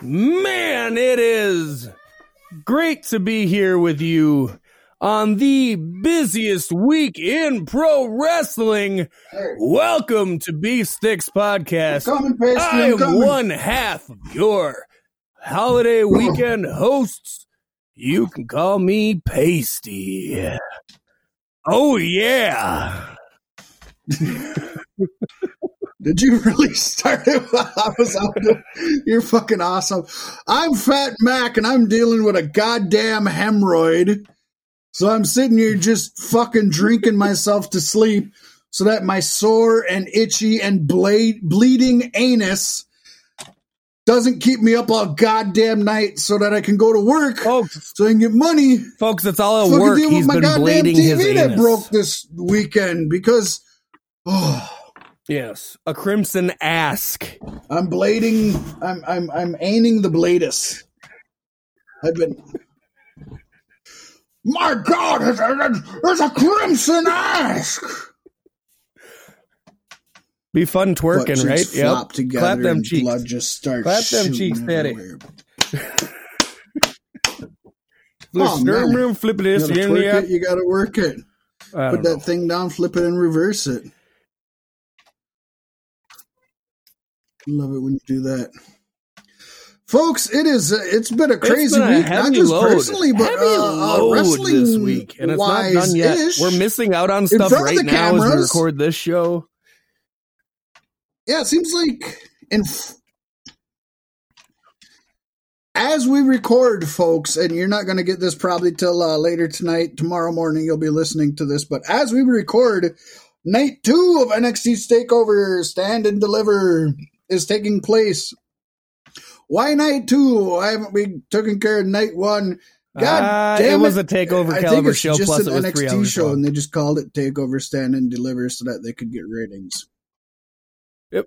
Man, it is great to be here with you on the busiest week in pro wrestling. Welcome to Beef Sticks Podcast. coming, I am coming. one half of your holiday weekend hosts. You can call me Pasty. Oh, yeah. Did you really start it while I was out there? You're fucking awesome. I'm Fat Mac and I'm dealing with a goddamn hemorrhoid. So I'm sitting here just fucking drinking myself to sleep so that my sore and itchy and blade, bleeding anus doesn't keep me up all goddamn night so that I can go to work Folks, so I can get money. folks, it's all at work. deal He's with my been goddamn bleeding his TV that anus. broke this weekend because oh Yes, a crimson ask. I'm blading. I'm I'm I'm aiming the bladus. I've been. My God, there's a, there's a crimson ask. Be fun twerking, right? Flop together Clap them cheeks. blood just starts. Clap them cheeks everywhere. Oh, room, flip You this gotta it. You gotta work it. Put that know. thing down, flip it, and reverse it. Love it when you do that. Folks, it is. It's been a crazy been a week, not just load. personally, but uh, uh, wrestling this week, and it's not done yet. wise-ish. We're missing out on stuff right now as we record this show. Yeah, it seems like in as we record, folks, and you're not going to get this probably till uh, later tonight. Tomorrow morning, you'll be listening to this. But as we record, night two of NXT Takeover Stand and Deliver is taking place. Why night two? Why haven't we taken care of night one? God Uh, damn it was a takeover I think caliber it's show. just Plus, an it was three NXT hours show, long. and they just called it Takeover Stand and Deliver so that they could get ratings. Yep.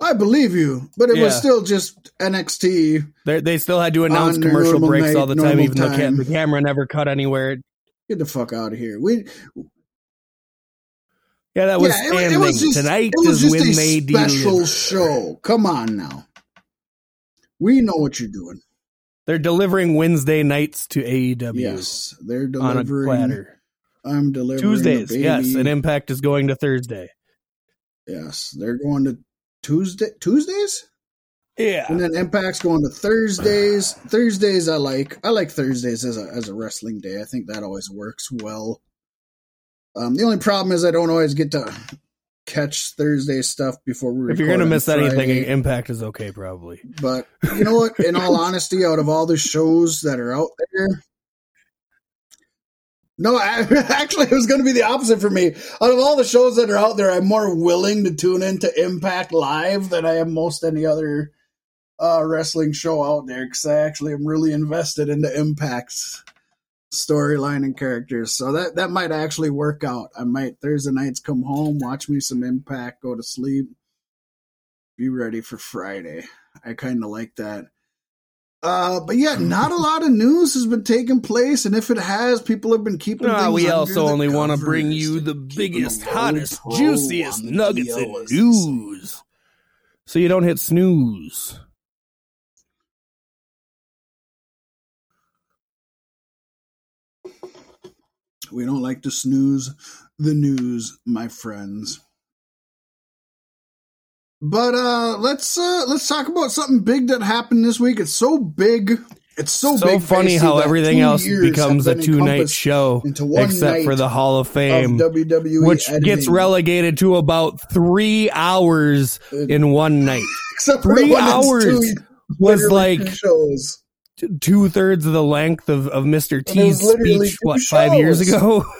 I believe you, but it was still just NXT. They they still had to announce commercial breaks night, all the time, even though the camera never cut anywhere. Get the fuck out of here. We Yeah, that was yeah, it, it was just, Tonight it was is just when a they special deliver. show. Come on now, we know what you're doing. They're delivering Wednesday nights to AEW Yes, they're on a delivering. platter. I'm delivering Tuesdays, yes, and Impact is going to Thursday. yes, they're going to Tuesday. Tuesdays. Yeah, And then Impact's going to Thursdays. Thursdays I like. I like Thursdays as a as a wrestling day. I think that always works well. Um, the only problem is I don't always get to catch Thursday stuff before we. if you're gonna on miss anything, Impact is okay, probably. but you know what? In all honesty, out of all the shows that are out there, no, I, actually, it was going to be the opposite for me. Out of all the shows that are out there, I'm more willing to tune into Impact Live than I am most any other uh, wrestling show out there because I actually am really invested into Impact's storyline and characters. So that that might actually work out. I might Thursday nights come home, watch me some Impact, go to sleep, be ready for Friday. I kind of like that. Uh, but yeah, not a lot of news has been taking place, and if it has, people have been keeping. Things we also only want to bring you the biggest, hottest, juiciest nuggets DL, and as they news, so you don't hit snooze. We don't like to snooze the news, my friends. But uh let's uh let's talk about something big that happened this week. It's so big. It's so, So, big. funny how everything else becomes a two night show, except for the Hall of of Fame, WWE which gets relegated to about three hours in one night. Except for the three hours Was like shows. Two thirds of the length of, of Mr. And it was T's speech, what, five years ago?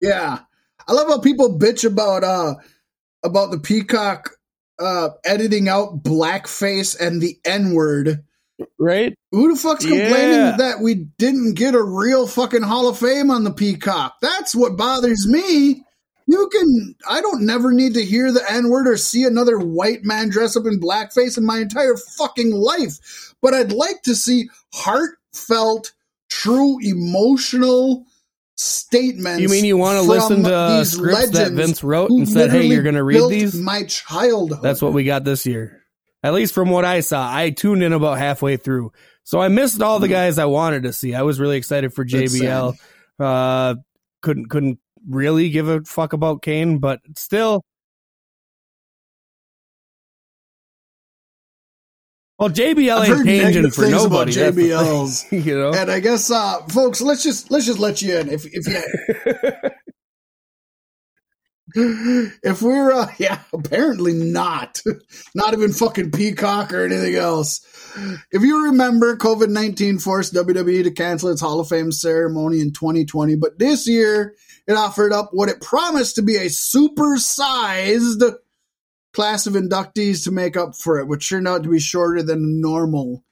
Yeah. I love how people bitch about uh about the Peacock uh editing out blackface and the N-word. right? Who the fuck's complaining Yeah. that we didn't get a real fucking Hall of Fame on the Peacock? That's what bothers me. You can I don't never need to hear the N-word or see another white man dress up in blackface in my entire fucking life. But I'd like to see heartfelt, true emotional statements. You mean you want to listen to these scripts that Vince wrote and said, "Hey, you're going to read these"? My childhood. That's what we got this year. At least from what I saw, I tuned in about halfway through, so I missed all the guys I wanted to see. I was really excited for Hmm. JBL. Uh, couldn't couldn't really give a fuck about Kane, but still. Well, JBL ain't changing for nobody. JBLs. you know. And I guess, uh, folks, let's just let's just let you in. If if you if we're uh, yeah, apparently not, not even fucking Peacock or anything else. If you remember, COVID nineteen forced WWE to cancel its Hall of Fame ceremony in 2020, but this year it offered up what it promised to be a super-sized class of inductees to make up for it, which turned out to be shorter than normal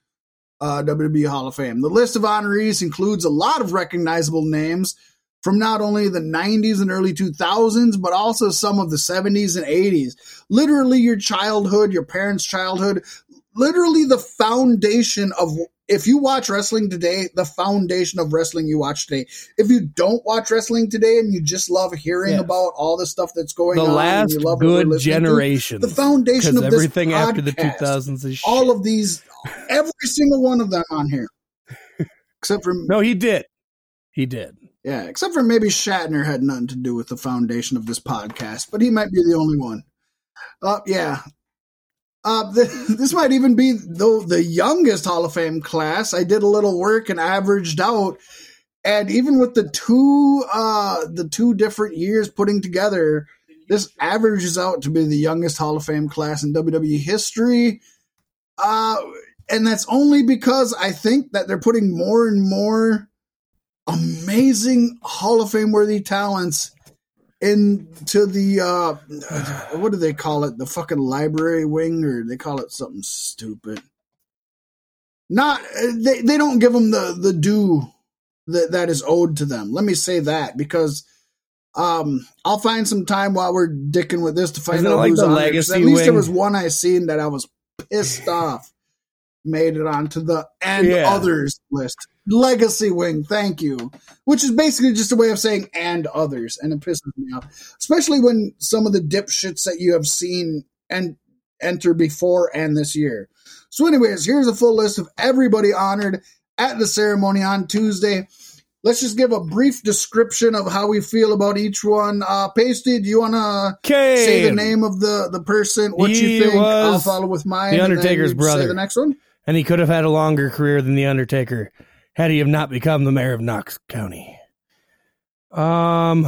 uh, WWE Hall of Fame. The list of honorees includes a lot of recognizable names from not only the 90s and early 2000s, but also some of the 70s and 80s. Literally your childhood, your parents' childhood, literally the foundation of if you watch wrestling today, the foundation of wrestling you watch today. If you don't watch wrestling today and you just love hearing Yes. about all the stuff that's going the on, and last you love good listening to, generation. the foundation of everything after the 2000s is shit. all of these, every single one of them on here, except for No, he did. He did. yeah, except for maybe Shatner had nothing to do with the foundation of this podcast, but he might be the only one. Uh, yeah. Uh, th- this might even be the youngest Hall of Fame class. I did a little work and averaged out, and even with the two uh the two different years putting together, this averages out to be the youngest Hall of Fame class in WWE history. Uh, and that's only because I think that they're putting more and more amazing Hall of Fame worthy talents into the uh what do they call it? The fucking library wing or they call it something stupid. Not they they don't give them the the due that that is owed to them. Let me say that because um I'll find some time while we're dicking with this to find Isn't out like who's the on there, 'cause legacy At least there was one I seen that I was pissed off made it onto the and Yeah. others list. Legacy wing, thank you. Which is basically just a way of saying and others, and it pisses me off. Especially when some of the dipshits that you have seen and enter before and this year. So, anyways, here's a full list of everybody honored at the ceremony on Tuesday. Let's just give a brief description of how we feel about each one. Uh Pasty, do you wanna say the name of the the person, what He you think? I'll follow with mine. The Undertaker's brother. Say the next one. and he could have had a longer career than the Undertaker had he have not become the mayor of Knox County. Um,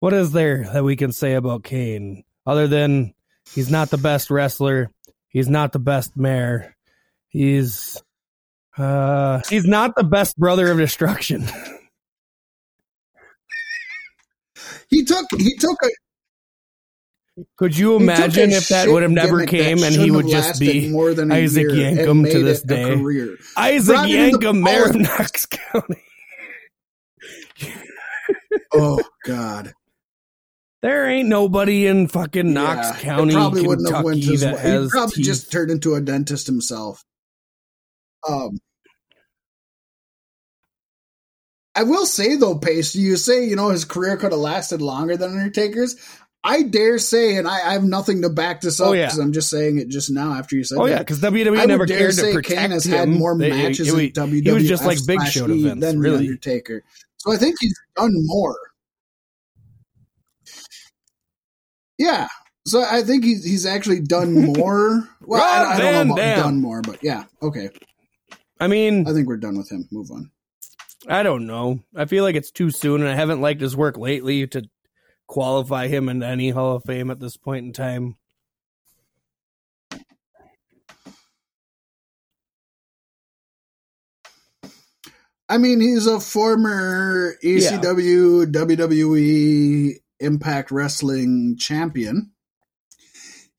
what is there that we can say about Kane other than he's not the best wrestler, he's not the best mayor, he's uh he's not the best brother of destruction. He took he took a Could you imagine if that would have never came and he would just be more than Isaac Yankem to this day? career. Isaac Brought Yankem, mayor of. Knox County? Oh God. There ain't nobody in fucking Knox Yeah, County, probably wouldn't have went Kentucky his that way. He probably teeth. just turned into a dentist himself. Um, I will say though, Pace, you say you know his career could have lasted longer than Undertaker's. I dare say, and I, I have nothing to back this oh, up Oh, yeah. because I'm just saying it just now after you said Oh that. yeah, because WWE I never dare cared to say protect Kane has him. had more They- matches it- in WWF he was just like Big Show E Vince, than the really. Undertaker. So I think he's done more. Yeah. So I think he's he's actually done more. Well, I, I don't know about done more, but yeah, okay. I mean, I think we're done with him. Move on. I don't know. I feel like it's too soon, and I haven't liked his work lately to qualify him in any Hall of Fame at this point in time. I mean, he's a former ECW, WWE, Impact Wrestling champion.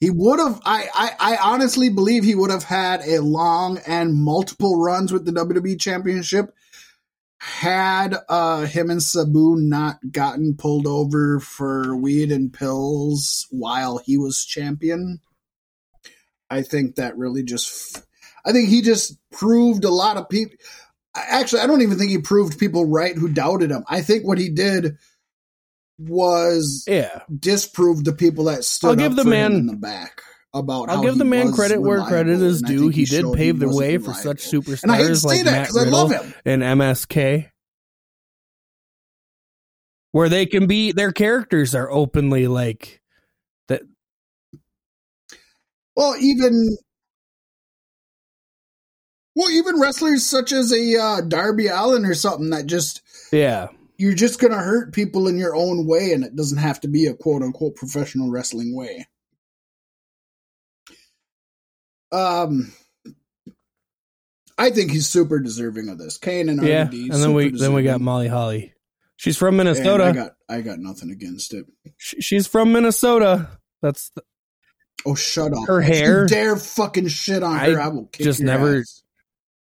He would have. I, I I honestly believe he would have had a long and multiple runs with the WWE Championship had uh, him and Sabu not gotten pulled over for weed and pills while he was champion. I think that really just. I think he just proved a lot of people. actually, I don't even think he proved people right who doubted him. I think what he did was Yeah. disprove the people that stood I'll give up the man- in the back about. I'll give the man credit where credit is due. think He did pave the wasn't way for such superstars And I hate to say like that Matt because I love Riddle him. and MSK. Where they can be their characters are openly like that Well, even well, even wrestlers such as a uh, Darby Allin or something that just yeah. you're just gonna hurt people in your own way, and it doesn't have to be a quote unquote professional wrestling way. Um, I think he's super deserving of this. Kane and Yeah. And then we super then we got. Molly Holly. She's from And Minnesota. I got I got nothing against it. Sh- She's from Minnesota. That's the, Oh, shut up! Her hair- dare fucking shit on her. I I, will kick just never- ass.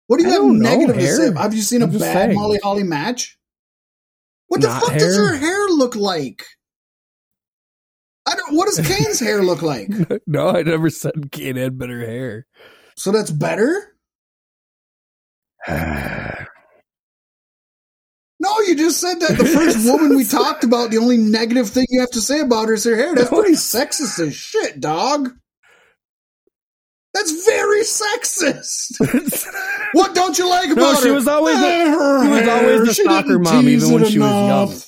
What do you I have don't know, negative to say? Have you seen I'm a bad saying. Molly Holly match? What the Not fuck does her hair look like? I don't. What does Kane's hair look like? no, I never said Kane had better hair. So that's better. No, you just said that the first woman we talked about. The only negative thing you have to say about her is her hair. That's pretty sexist as shit, dog. That's very sexist. What don't you like No, about her? she was always a- her she was always the soccer mom, even when she was young.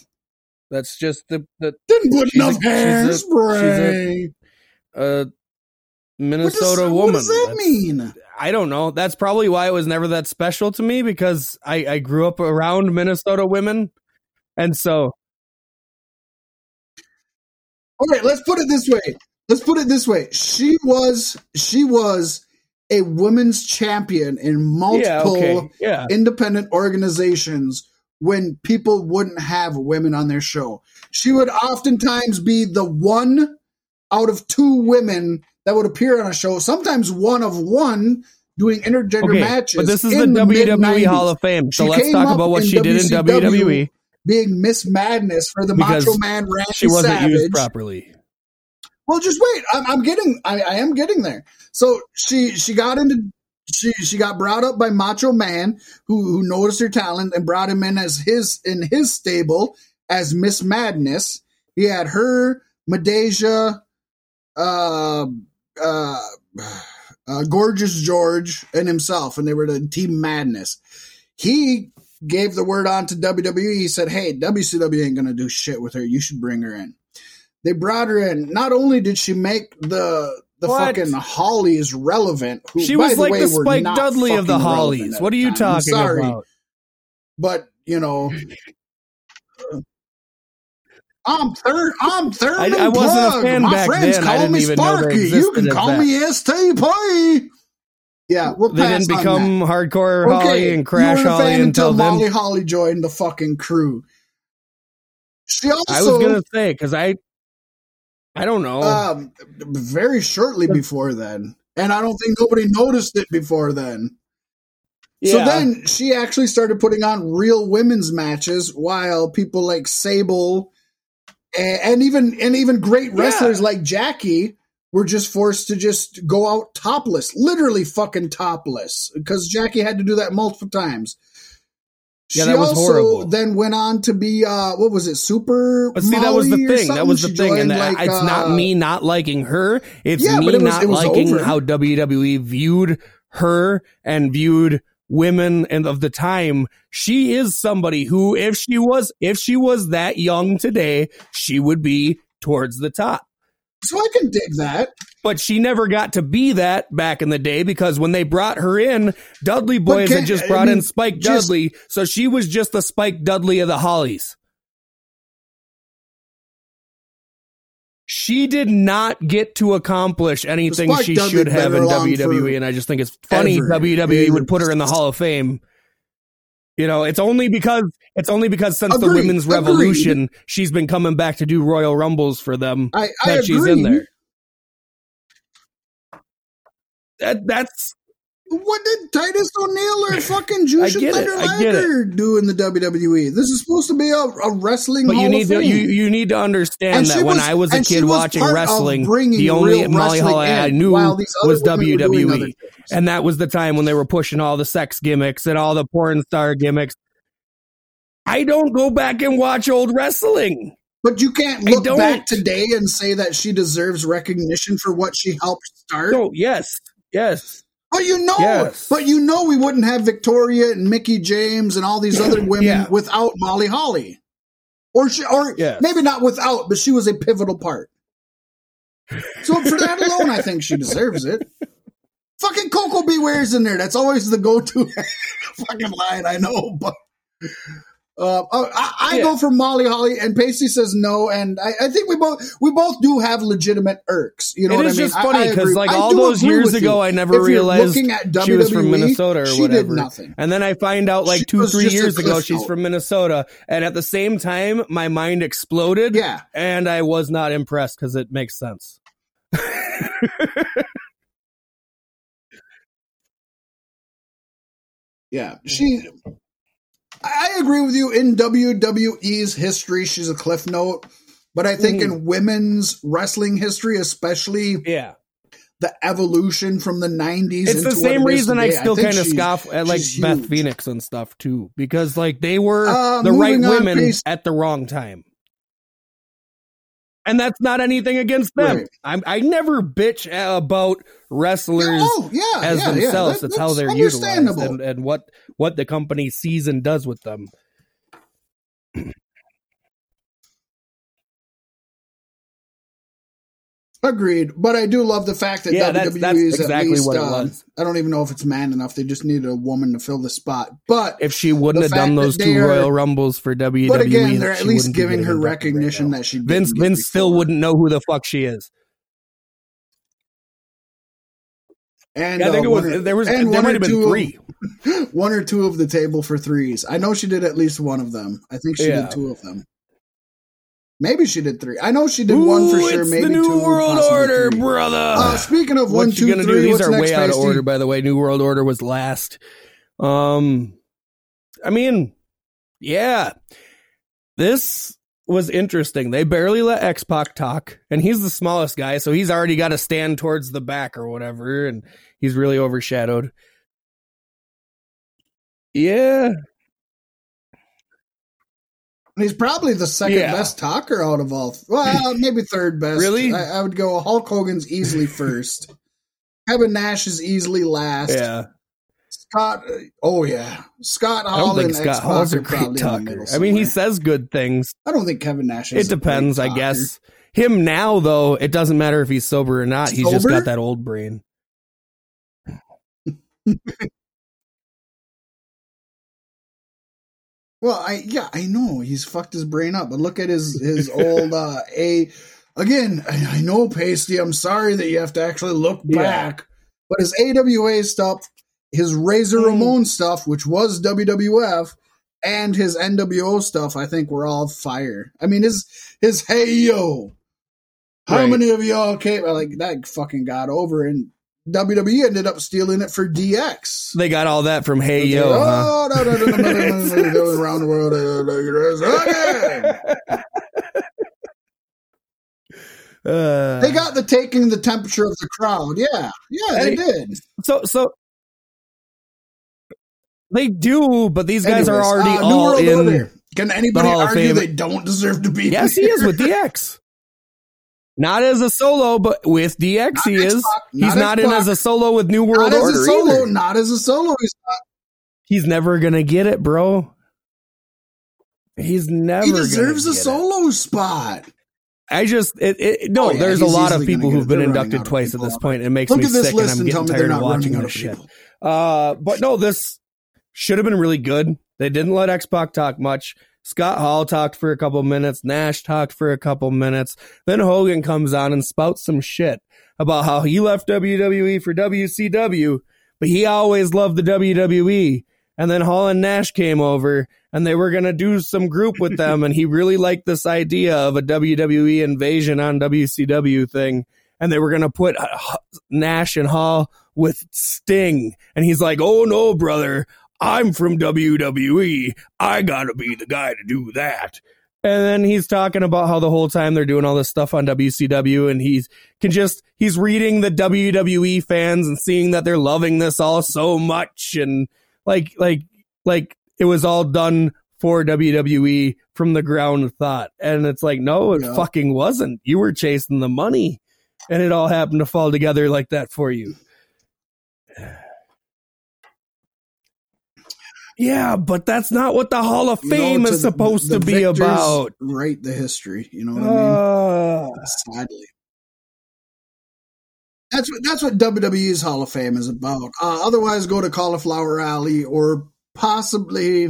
That's just the the Didn't put a- enough she's a- she's hairspray. uh, What does- Minnesota what woman. does that That's- mean? I don't know. That's probably why it was never that special to me because I, I grew up around Minnesota women, and so All right, let's put it this way. Let's put it this way. She was she was a women's champion in yeah, multiple okay, yeah, independent organizations when people wouldn't have women on their show. She would oftentimes be the one out of two women that would appear on a show, sometimes one of one doing intergender okay. matches. But this is in the, WWE mid-nineties, Hall of Fame, so She let's talk about what she did in WWE being Miss Madness for the Because Macho Man Randy she wasn't Savage. used properly. Well, just wait. I'm, I'm getting. I, I am getting there. So she she got into she she got brought up by Macho Man, who who noticed her talent and brought him in as his in his stable as Miss Madness. He had her, Madusa, uh, uh, uh, Gorgeous George, and himself, and they were the Team Madness. He gave the word on to WWE. He said, "Hey, WCW ain't gonna do shit with her. You should bring her in." They brought her in. Not only did she make the the What? fucking Hollies relevant, who She was the like way, the Spike Dudley of the Hollies. What are you talking sorry, about? But you know, I'm third. I'm third. I- I wasn't a fan My back friends then. I call didn't me even Sparky. You can call me STP. Yeah, we'll They didn't become that. hardcore Holly and Crash you weren't a Holly until then. Molly Holly joined the fucking crew. She also I was gonna say because I, I don't know. um, very shortly before then, and I don't think nobody noticed it before then. So then she actually started putting on real women's matches, while people like Sable and, and even and even great wrestlers Yeah. like Jackie were just forced to just go out topless, literally fucking topless, because Jackie had to do that multiple times. Yeah, she that was also horrible. then went on to be uh what was it, Super? But see, that was the thing. That was the She thing, and that, like, it's not uh, me not liking her. It's Yeah, me it was- not liking over. how WWE viewed her and viewed women and of the time. She is somebody who, if she was, if she was that young today, she would be towards the top. So I can dig that. But she never got to be that back in the day because when they brought her in, Dudley Boys had just I brought in Spike just- Dudley, so she was just the Spike Dudley of the Hollies. She did not get to accomplish anything she Dudley should have in WWE, and I just think it's funny ever. WWE would put her in the Hall of Fame. You know, it's only because it's only because since the Agreed, women's agreed. revolution, she's been coming back to do Royal Rumbles for them I, I that she's agree. in there. That that's What did Titus O'Neil or fucking Jushin Thunder Liger do in the WWE? This is supposed to be a, a wrestling. But you need to you, you need to understand And that when was- I was a kid was watching wrestling, the only Molly Holly I knew while these other was women were doing other WWE, and that was the time when they were pushing all the sex gimmicks and all the porn star gimmicks. I don't go back and watch old wrestling. But you can't look back today and say that she deserves recognition for what she helped start. So yes, yes, But you know, Yes. but you know, we wouldn't have Victoria and Mickie James and all these other women Yeah. without Molly Holly, or she, or Yes. maybe not without, but she was a pivotal part. So for that alone, I think she deserves it. Fucking Koko B. Ware's in there. That's always the go-to fucking line. I know, but. Uh, I, I Yeah. go for Molly Holly, and Pacey says no, and I, I think we both we both do have legitimate irks. You know it is I mean? just funny because like all those years ago, you. I never If realized at she was from Minnesota or she whatever. did nothing. And then I find out like She two, three years ago she's from Minnesota, and at the same time, my mind exploded. Yeah, and I was not impressed because it makes sense. yeah. She. I agree with you. In WWE's history, she's a cliff note. But I think in women's wrestling history, especially Yeah, the evolution from the '90s, it's the same reason I still kind of scoff at like Beth huge. Phoenix and stuff too, because like they were Uh, the right on, women at the wrong time. And that's not anything against them. Right. I'm, I never bitch about wrestlers Oh yeah, as yeah, yeah. themselves. That- it's how they're utilized and, and what what the company sees and does with them. Agreed, but I do love the fact that Yeah, WWE that's- that's is exactly at least. was. I don't even know if it's man enough. They just needed a woman to fill the spot. But If she wouldn't have done those two are- Royal Rumbles for WWE, but again, they're at least giving her inducted right recognition that she Vince Vince still wouldn't know who the fuck she is. And Yeah, I think uh, it was or- there was and there one might or have been of- three. one or two of the table for threes. I know she did at least one of them. I think she Yeah. did two of them. Maybe she did three. I know she did one for Ooh, sure. It's Maybe the New two. World Order, three. brother. Uh, speaking of one, what two, gonna three, do? These are way out of order, by the way. New World Order was last. Um, I mean, yeah, this was interesting. They barely let X Pac talk, and he's the smallest guy, so he's already got to stand towards the back or whatever, and he's really overshadowed. Yeah, He's probably the second Yeah. best talker out of all. Well, maybe third best. Really? I, I would go Hulk Hogan's easily first. Kevin Nash is easily last. yeah. Scott. uh, Oh yeah, Scott I don't think and Scott Hall's a great probably in the talker. I mean, he says good things. I don't think Kevin Nash. It Is a great depends, I guess. Him now, though, it doesn't matter if he's sober or not. He's just got that old brain. Well, I yeah, I know he's fucked his brain up, but look at his his old uh a again. I, I know Pasty. I'm sorry that you have to actually look Yeah. back, but his AWA stuff, his Razor Mm. Ramon stuff, which was WWF, and his NWO stuff, I think were all fire. I mean, his his Hey Yo, how Right. many of y'all came? Like that fucking got over, and WWE ended up stealing it for DX. They got all that from Hey Yo, huh? Oh, no, no, no, no, no, no, no, no, going around the world. uh, like it is. Okay. Uh, They got the taking the temperature of the crowd. Yeah, yeah, they Hey, did. so so they do, but these guys are already uh, all in. Can anybody argue they don't deserve to be? Yes, he is with DX. Not as a solo, but with DX Not he is. X-Pac, He's not not in as a solo with New Not World as Order a solo. either. Not as a solo. He's not, He's never gonna get it, bro. He's never. he deserves a get it. solo spot. I just it, it, no. Oh, yeah, there's a lot of people who've been inducted twice at this point. It makes Look me sick, and I'm getting tired of watching out this of shit. Uh, but no, this should have been really good. They didn't let X-Pac talk much. Scott Hall talked for a couple minutes. Nash talked for a couple minutes. Then Hogan comes on and spouts some shit about how he left WWE for WCW, but he always loved the WWE. And then Hall and Nash came over and they were going to do some group with them. and he really liked this idea of a WWE invasion on WCW thing. And they were going to put Nash and Hall with Sting. And he's like, oh no, brother, I'm from WWE. I gotta be the guy to do that. And then he's talking about how the whole time they're doing all this stuff on WCW and he's can just, he's reading the WWE fans and seeing that they're loving this all so much. And like, like, like it was all done for WWE from the ground thought. And it's like, no, it Yeah. fucking wasn't. You were chasing the money and it all happened to fall together like that for you. Yeah, but that's not what the Hall of You know, Fame is supposed the to be about. Write the history. You know what I mean? Uh, Sadly. That's what that's what WWE's Hall of Fame is about. Uh, otherwise, go to Cauliflower Alley or possibly,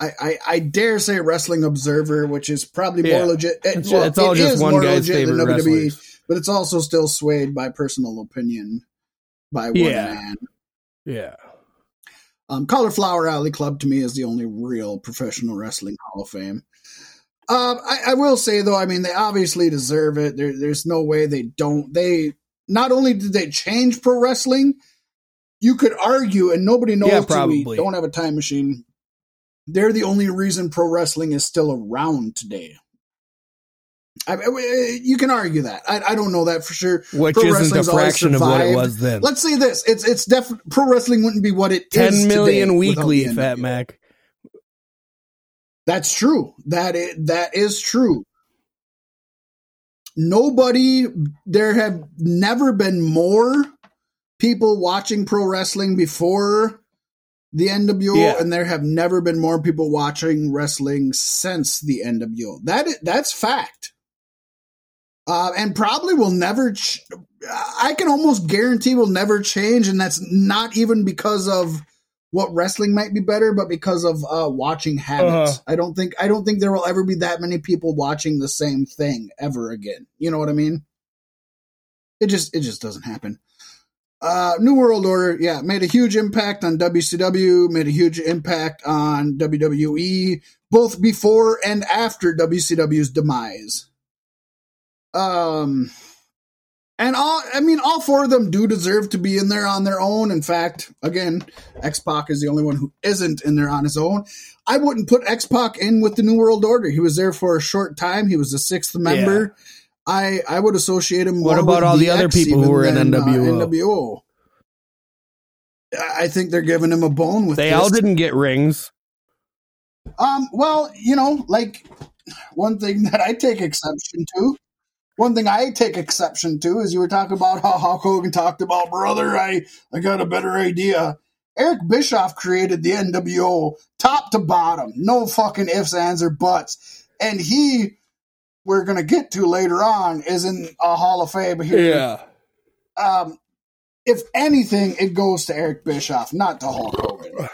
I, I, I dare say Wrestling Observer, which is probably Yeah. more legit. It- it's, well, it's all it just is one more guy's legit than favorite WWE, wrestlers. but it's also still swayed by personal opinion by one Yeah. man. Yeah. Um, Cauliflower Alley Club to me is the only real professional wrestling Hall of Fame. Um, I, I will say though, I mean, they obviously deserve it. There, there's no way they don't. They not only did they change pro wrestling, you could argue, and nobody knows Yeah, we probably. don't have a time machine. They're the only reason pro wrestling is still around today. I, I- you can argue that. I, I don't know that for sure. Which Pro isn't a fraction of what it was then. Let's say this: it's it's definitely pro wrestling wouldn't be what it is 10 million weekly, Fat Mac. That's true. That is, that is true. Nobody, there have never been more people watching pro wrestling before the NWO, Yeah. and there have never been more people watching wrestling since the NWO. That that's fact. Uh, and probably will never. Ch- I can almost guarantee will never change, and that's not even because of what wrestling might be better, but because of uh, watching habits. Uh-huh. I don't think I don't think there will ever be that many people watching the same thing ever again. You know what I mean? It just it just doesn't happen. Uh, New World Order, yeah, made a huge impact on WCW, made a huge impact on WWE, both before and after WCW's demise. Um, and all, I mean, all four of them do deserve to be in there on their own. In fact, again, X Pac is the only one who isn't in there on his own. I wouldn't put X Pac in with the New World Order. He was there for a short time. He was the sixth member. I I would associate him. What about all the other people who were in than, uh, NWO? NWO. I I think they're giving him a bone with They this. all didn't get rings. Um, well, you know, like one thing that I take exception to, one thing I take exception to is you were talking about how Hulk Hogan talked about, brother, I, I got a better idea. Eric Bischoff created the NWO top to bottom, no fucking ifs, ands, or buts. And he, we're going to get to later on, is in a Hall of Fame here. Yeah. Um, if anything, it goes to Eric Bischoff, not to Hulk Hogan.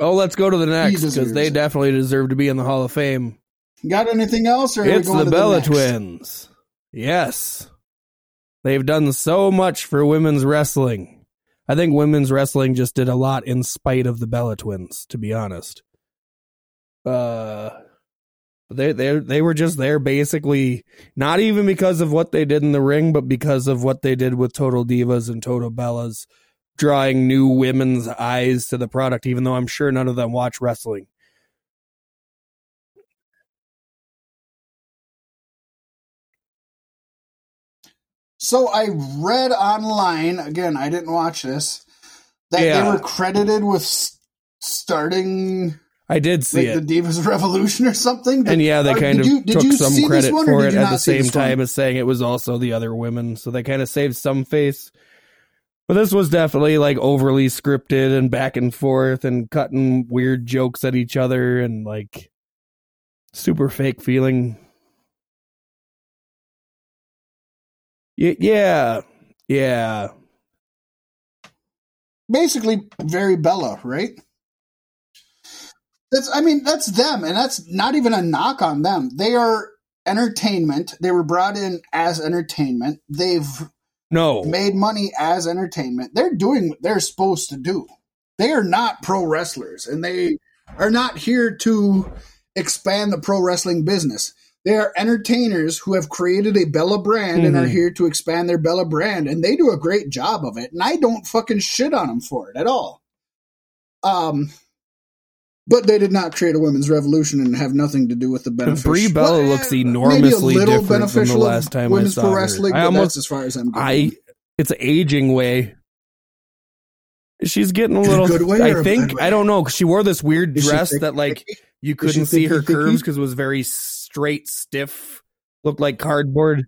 Oh, let's go to the next because they it. definitely deserve to be in the Hall of Fame. Got anything else? Or It's the Bella next? Twins. Yes. They've done so much for women's wrestling. I think women's wrestling just did a lot in spite of the Bella Twins, to be honest. Uh they they they were just there basically not even because of what they did in the ring, but because of what they did with Total Divas and Total Bellas, drawing new women's eyes to the product, even though I'm sure none of them watch wrestling. So I read online again. I didn't watch this that Yeah. they were credited with starting I did see like, it. the Divas Revolution or something. Did- and yeah, they or kind did of you- did took some credit one, for it at the same time as saying it was also the other women. So they kind of saved some face. But this was definitely like overly scripted and back and forth and cutting weird jokes at each other and like super fake feeling. Yeah. Yeah. Basically, very Bella, right? That's. I mean, that's them, and that's not even a knock on them. They are entertainment. They were brought in as entertainment. They've No. made money as entertainment. They're doing what they're supposed to do. They are not pro wrestlers and they are not here to expand the pro wrestling business. They are entertainers who have created a Bella brand and are Mhm. here to expand their Bella brand, and they do a great job of it. And I don't fucking shit on them for it at all. Um, but they did not create a women's revolution and have nothing to do with the benefits. Brie Bella Well, looks enormously little different the beneficial of last time I women's saw her. wrestling, I almost- as far as I'm going. I it's an aging way. She's getting a little. good way I think? I don't know. She wore this weird Is dress that like you couldn't see her curves because it was very straight, stiff. Looked like cardboard.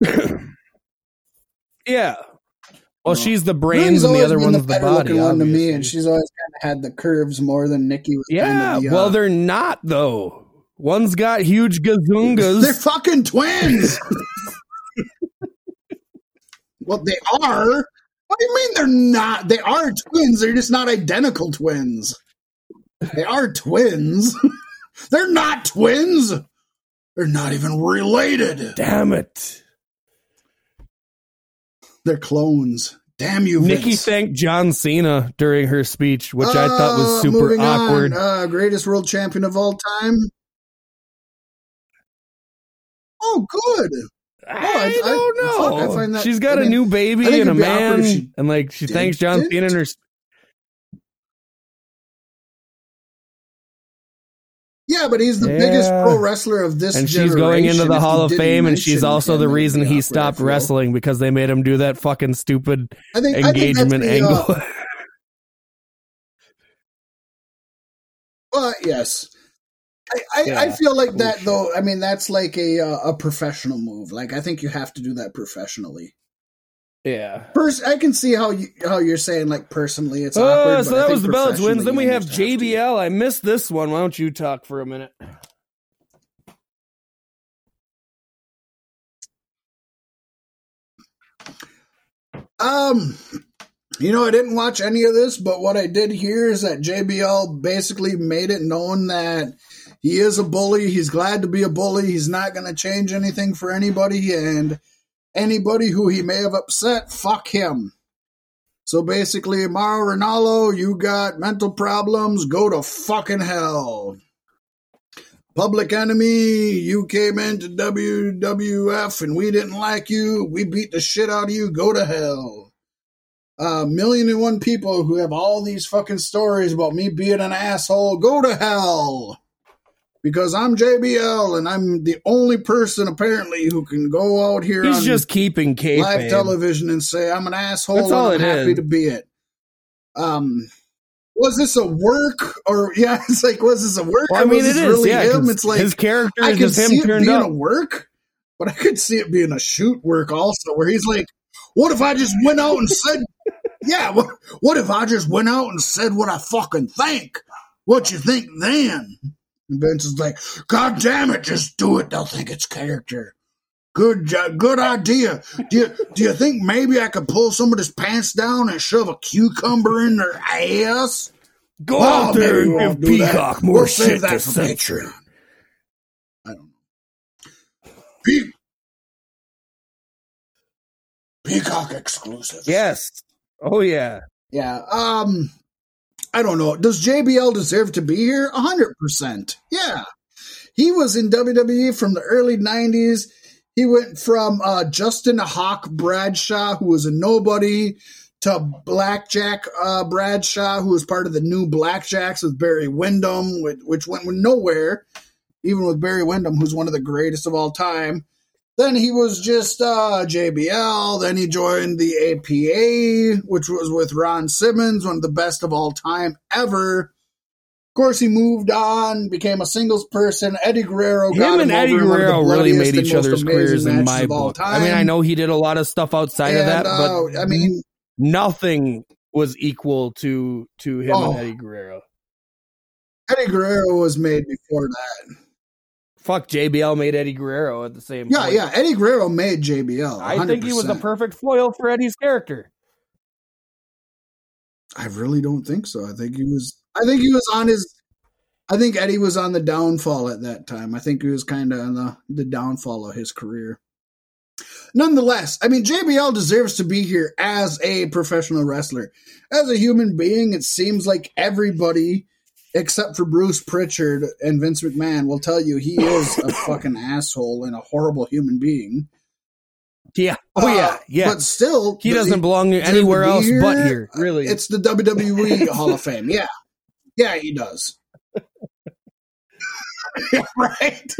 yeah. Well, No. she's the brains and the other been one's the better body. looking one to me, and she's always kind of had the curves more than Nikki. Was yeah. the, uh, well, they're not though. One's got huge gazungas. They're fucking twins. well, they are. What do you mean they're not? They are twins. They're just not identical twins. They are twins. they're not twins. They're not even related. Damn it. They're clones. Damn you, Nikki thanked John Cena during her speech, which I thought was Uh, super awkward. Uh, greatest world champion of all time. Oh, good. I, I- I- don't know. I She's got I a mean, new baby and a it'd be awkward man, she and like she thanks John. Cena and her. Yeah, but he's the Yeah. biggest pro wrestler of this And she's going into the Hall of Fame, and she's also the reason he stopped wrestling because they made him do that fucking stupid I think, I think engagement the, angle. Uh, well, yes. I, I, I feel like that though. I mean, that's like a uh, a professional move. Like I think you have to do that professionally. Yeah. First, I can see how you how you're saying like personally it's Oh, awkward. so that was the Bella twins. Then we have. JBL. I missed this one. Why don't you talk for a minute? Um, you know, I didn't watch any of this, but what I did hear is that JBL basically made it known that he is a bully. He's glad to be a bully. He's not going to change anything for anybody, and anybody who he may have upset, fuck him. So basically, Mauro Ranallo, you got mental problems, go to fucking hell. Public enemy, you came into WWF and we didn't like you. We beat the shit out of you. Go to hell. A million and one people who have all these fucking stories about me being an asshole. Go to hell. Because I'm JBL and I'm the only person apparently who can go out here He's on just keeping kayfabe. live television and say I'm an asshole That's and all I'm it happy is. to be it. Um, was this a work or yeah? It's like was this a work? Well, I mean, it is. really yeah, him. It's like his character I is could see it being up. a work, but I could see it being a shoot work also, where he's like, "What if I just went out and said, yeah, what, what if I just went out and said what I fucking think? What you think then?" And Vince is like, "God damn it, just do it. They'll think it's character." Good, jo- good idea. Do you, do you think maybe I could pull somebody's pants down and shove a cucumber in their ass? Go Well, out there and give do that. Peacock more We'll shit that to for censor. Patreon. I don't know. Pe- Peacock exclusive. Yes. Oh yeah. Yeah. Um, I don't know. Does JBL deserve to be here? A hundred percent. Yeah. He was in WWE from the early '90s. He went from uh, Justin Hawk Bradshaw, who was a nobody, to Blackjack uh, Bradshaw, who was part of the new Blackjacks with Barry Windham, which, which went nowhere, even with Barry Windham, who's one of the greatest of all time. Then he was just uh, JBL. Then he joined the APA, which was with Ron Simmons, one of the best of all time ever. Of course, he moved on, became a singles person. Eddie Guerrero got Him and him Eddie over in one of the Guerrero really made each other's careers in my of all book. I mean, I know he did a lot of stuff outside of And, that, uh, but I mean, nothing was equal to to him Oh. and Eddie Guerrero. Eddie Guerrero was made before that. Fuck, JBL made Eddie Guerrero at the same time. Yeah, point. yeah. Eddie Guerrero made JBL. I think he was a perfect foil for Eddie's character. I really don't think so. I think he was. I think he was on his. I think Eddie was on the downfall at that time. I think he was kind of on the the downfall of his career. Nonetheless, I mean JBL deserves to be here as a professional wrestler. As a human being, it seems like everybody except for Bruce Pritchard and Vince McMahon, will tell you he is a fucking asshole and a horrible human being. Yeah. Oh Uh, yeah. Yeah. But still, he doesn't belong anywhere else here, but here. Really. It's the WWE Hall of Fame. Yeah. Yeah, he does. Right.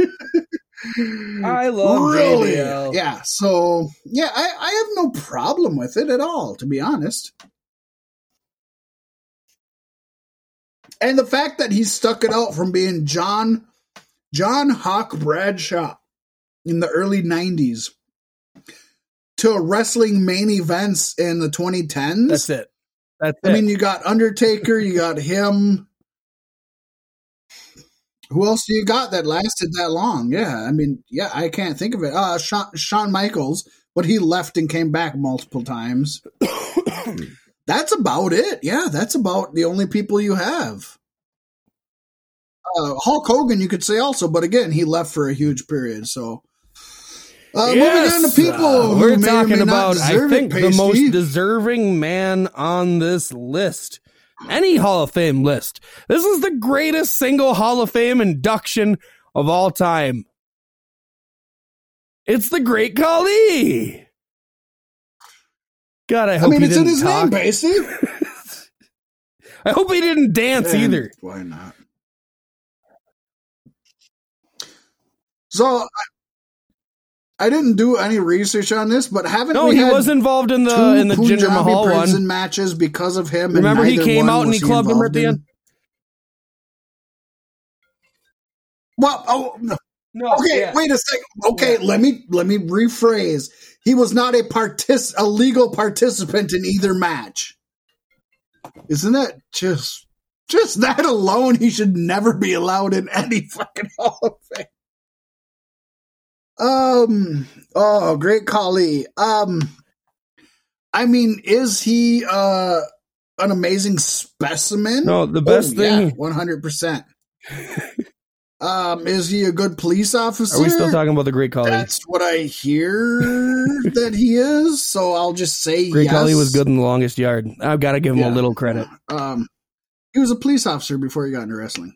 I love really. JBL. Yeah. So yeah, I, I have no problem with it at all, to be honest. And the fact that he stuck it out from being John John Hawk Bradshaw in the early '90s to wrestling main events in the 2010s. That's it. That's I it. mean, you got Undertaker, you got him. Who else do you got that lasted that long? Yeah, I mean, yeah, I can't think of it. Uh, Shawn, Shawn Michaels, but he left and came back multiple times. that's about it. Yeah, that's about the only people you have. Uh, Hulk Hogan, you could say also, but again, he left for a huge period. So, uh, Yes, moving on to people uh, who we're talking about, I think, the most deserving man on this list. Any Hall of Fame list. This is the greatest single Hall of Fame induction of all time. It's the Great Khali. God, I hope. I mean, he it's in his talk. name, Pasty. I hope he didn't dance And either. Why not? So I, I didn't do any research on this, but haven't No, he was involved in the in the Jinder Punjabi Mahal prison one. matches because of him? and Remember he came out and he clubbed him at the end? Well, oh, no. No, okay, wait a second. Okay, let me let me rephrase. He was not a partic- a legal participant in either match. Isn't that just just that alone? He should never be allowed in any fucking Hall of Fame. Um. Oh, great Khali. Um. I mean, is he uh an amazing specimen? No, the best thing. one hundred percent. Um, is he a good police officer? Are we still talking about the Great Khali? That's what I hear that he is. So I'll just say Great yes. Khali was good in the longest yard. I've got to give him Yeah. a little credit. Um, he was a police officer before he got into wrestling.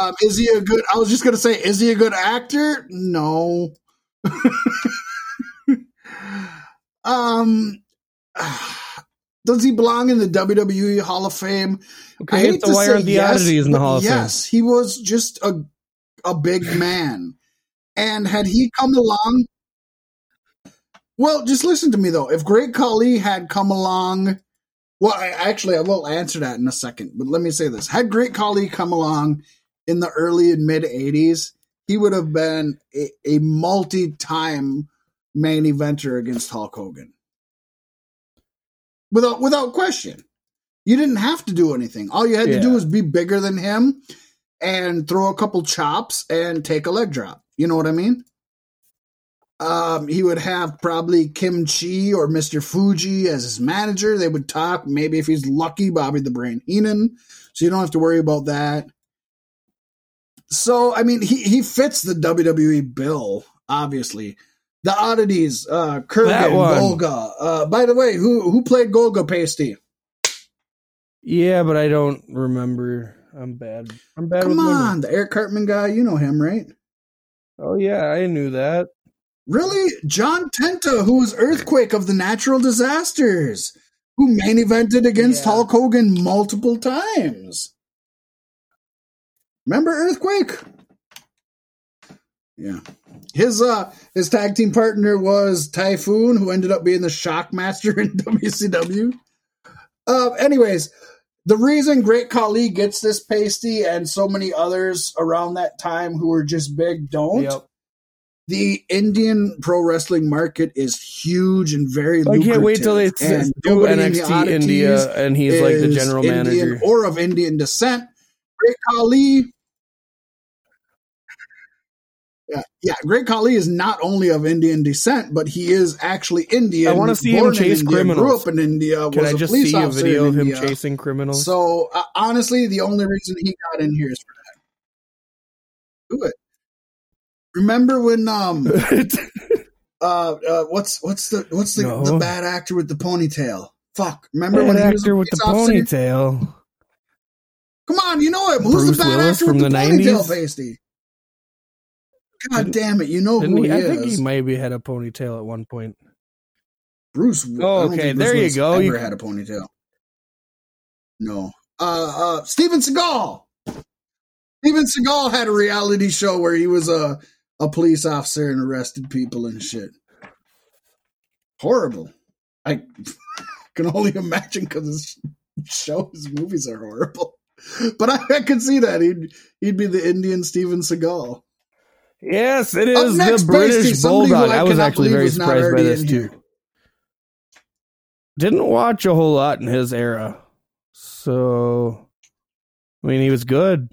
Um, is he a good? I was just gonna say, is he a good actor? No. um, does he belong in the WWE Hall of Fame? I Okay, hate it's to say the yes, oddities in the Hall of Fame. Yes, he was just a a big man, and had he come along, well, just listen to me though. If Great Khali had come along, well, I, actually, I will answer that in a second. But let me say this: Had Great Khali come along in the early and mid '80s, he would have been a, a multi-time main eventer against Hulk Hogan, without without question. You didn't have to do anything. All you had to do was be bigger than him and throw a couple chops and take a leg drop. You know what I mean? Um, he would have probably Kim Chi or Mr. Fuji as his manager. They would talk. Maybe if he's lucky, Bobby the Brain Heenan. So you don't have to worry about that. So I mean, he he fits the WWE bill, obviously. The oddities, uh, Kurgan. Golga. Uh, by the way, who who played Golga Pasty? Yeah, but I don't remember. I'm bad. I'm bad Come with on, the Eric Cartman guy. You know him, right? Oh yeah, I knew that. Really? John Tenta, who was Earthquake of the Natural Disasters, who main evented against Yeah. Hulk Hogan multiple times. Remember Earthquake? Yeah. His uh his tag team partner was Typhoon, who ended up being the Shockmaster in WCW. Uh, anyways, the reason Great Khali gets this pasty and so many others around that time who were just big don't Yep. the Indian pro wrestling market is huge and very I can't wait till they and do nobody in NXT India and he's like the general Indian manager. or of Indian descent. Great Khali. Yeah, yeah. Great Khali is not only of Indian descent, but he is actually Indian. I wanna see him chase India, Grew up in India. Can I just police see a video of him India. chasing criminals? So uh, honestly, the only reason he got in here is for that. Do it. Remember when um uh, uh what's what's the what's the, No. the bad actor with the ponytail? Fuck. Remember Bad when he was a actor with the officer? ponytail. Come on, you know him. Who's Bruce the bad Willis actor from with the, the ponytail 90s? pasty? God damn it! You know who he? he I think he maybe had a ponytail at one point. Bruce. Oh, okay, Bruce there you go. Ever You- had a ponytail? No. Uh, uh, Steven Seagal. Steven Seagal had a reality show where he was a a police officer and arrested people and shit. Horrible. I can only imagine because his show, his movies are horrible. But I, I could see that he'd he'd be the Indian Steven Seagal. Yes, it is the British Pasty, somebody who Bulldog. I I was actually very surprised by this too. here. Didn't watch a whole lot in his era. So, I mean, he was good.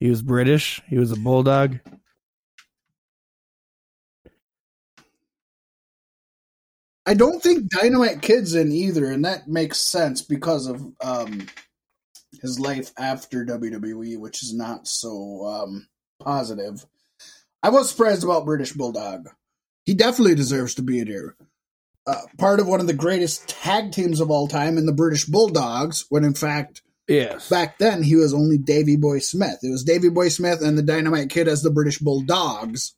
He was British. He was a Bulldog. I don't think Dynamite Kid's in either, and that makes sense because of um, his life after WWE, which is not so um, positive. I was surprised about British Bulldog. He definitely deserves to be in here. Uh, part of one of the greatest tag teams of all time in the British Bulldogs, when in fact Yes. back then he was only Davy Boy Smith. It was Davy Boy Smith and the Dynamite Kid as the British Bulldogs.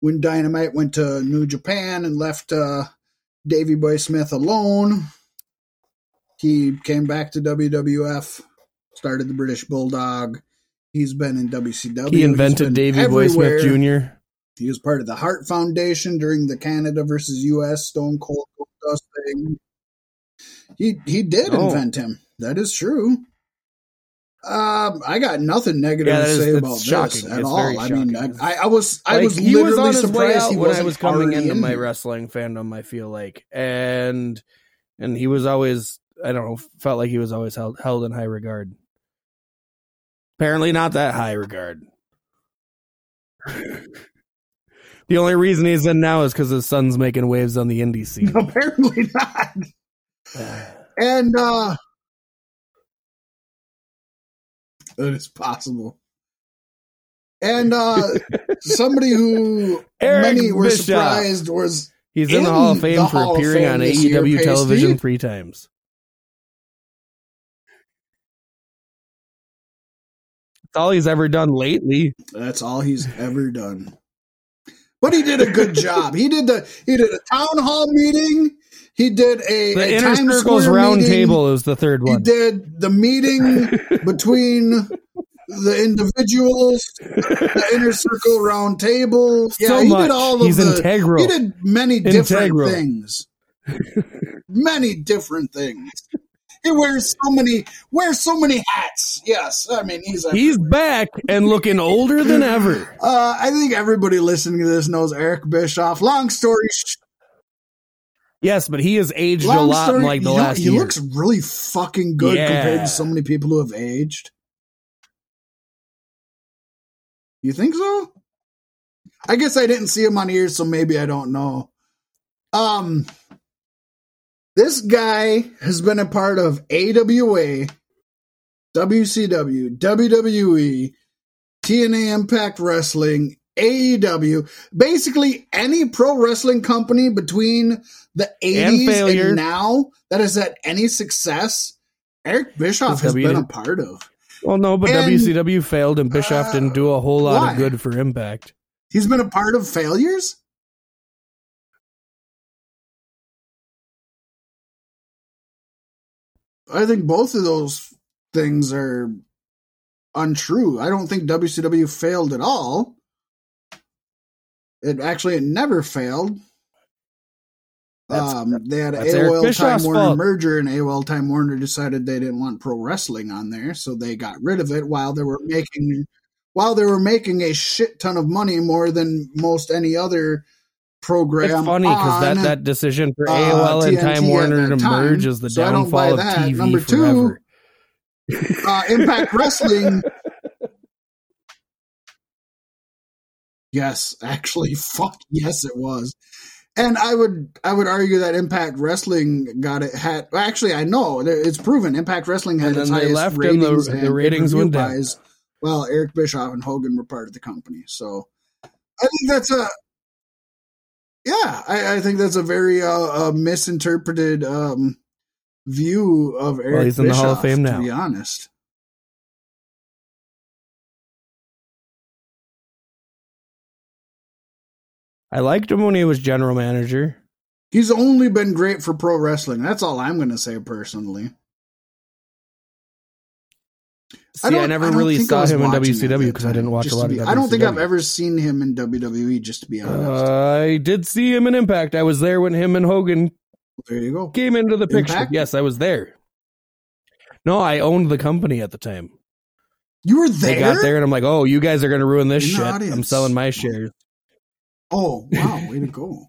When Dynamite went to New Japan and left uh, Davy Boy Smith alone, he came back to WWF, started the British Bulldog. He's been in WCW. he invented Davy Boy. Smith Jr. He was part of the Hart Foundation during the Canada versus U.S. Stone Cold Dust thing. He he did Oh. invent him. That is true. Um, I got nothing negative Yeah, to say that's about shocking. this at It's all. I mean. I, I was I Like, was he was literally on his way surprised out he when I wasn't coming into in my wrestling fandom. I feel like, and and he was always I don't know felt like he was always held held in high regard. Apparently, not that high regard. the only reason he's in now is because his son's making waves on the indie scene. Apparently not. And uh it is possible. And uh somebody who Eric many were Bischoff. surprised was He's in, the Hall of Fame for Hall appearing on AEW television three times. All he's ever done lately. that's all he's ever done. But he did a good job. He did the he did a town hall meeting. He did a, The a Inner Times Circles Round meeting. Table is the third one. He did the meeting between the individuals, the inner circle round table. Yeah, So he much. did all of He's the. integral. He did many different Integral. things. many different things. He wears so many wears so many hats. Yes, I mean he's. A, He's back and looking older than ever. uh, I think everybody listening to this knows Eric Bischoff. Long story sh- Yes, but he has aged a lot story. in like the know, last he year. looks really fucking good compared to so many people who have aged. You think so? I guess I didn't see him on here, so maybe I don't know. Um, this guy has been a part of AWA, WCW, WWE, TNA Impact Wrestling, AEW, basically any pro wrestling company between the 80s failure. and, now that has had any success, Eric Bischoff has W- been a part of. well, no, but And, WCW failed and Bischoff uh, didn't do a whole lot why? of good for Impact. He's been a part of failures? I think both of those things are untrue. I don't think WCW failed at all. It actually it never failed. That's- um, they had AOL Time Warner fault. merger, and AOL Time Warner decided they didn't want pro wrestling on there, so they got rid of it while they were making while they were making a shit ton of money, more than most any other program. It's funny because that, that decision for uh, AOL and TNT Time Warner to time, merge is the so I don't buy downfall of. TV Number two, forever. uh, Impact Wrestling. Yes, actually, fuck yes, it was. And I would I would argue that Impact Wrestling got it had actually I know it's proven Impact Wrestling had And its highest left and the- ratings the and ratings went down. Well, Eric Bischoff and Hogan were part of the company, so I think that's a yeah I, I think that's a very uh, uh, misinterpreted um, view of Eric he's in the Hall of Fame now. To be honest, I liked him when he was general manager. he's only been great for pro wrestling. That's all I'm going to say personally. See, I, never don't really saw him in WCW because I didn't watch a lot be- of. I don't think I've ever seen him in WWE. Just to be honest, uh, I did see him in Impact. I was there when him and Hogan there you go. came into the picture. Impact? Yes, I was there. No, I owned the company at the time. You were there. They got there and I'm like, oh, you guys are going to ruin this shit. I'm selling my shares. Oh wow, way to go!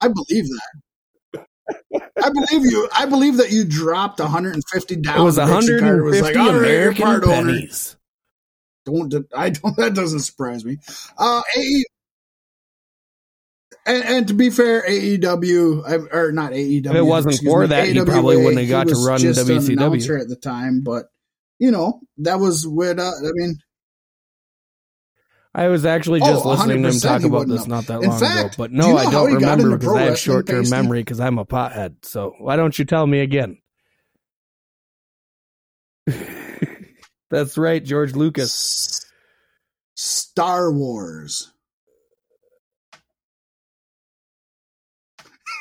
I believe that. I believe you. I believe that you dropped 150 down. It was 150 was like, "All right, American part owner." pennies. Don't I don't that doesn't surprise me. Uh AE and, and to be fair, AEW or not AEW. If it wasn't for that, he probably wouldn't have got to run just WCW. announcer at the time, but you know that was with. Uh, I mean, I was actually Oh, just listening to him talk about this know. not that In long fact, ago. But no, you know I don't remember because I have short term memory because I'm a pothead. So why don't you tell me again? That's right, George Lucas. Star Wars.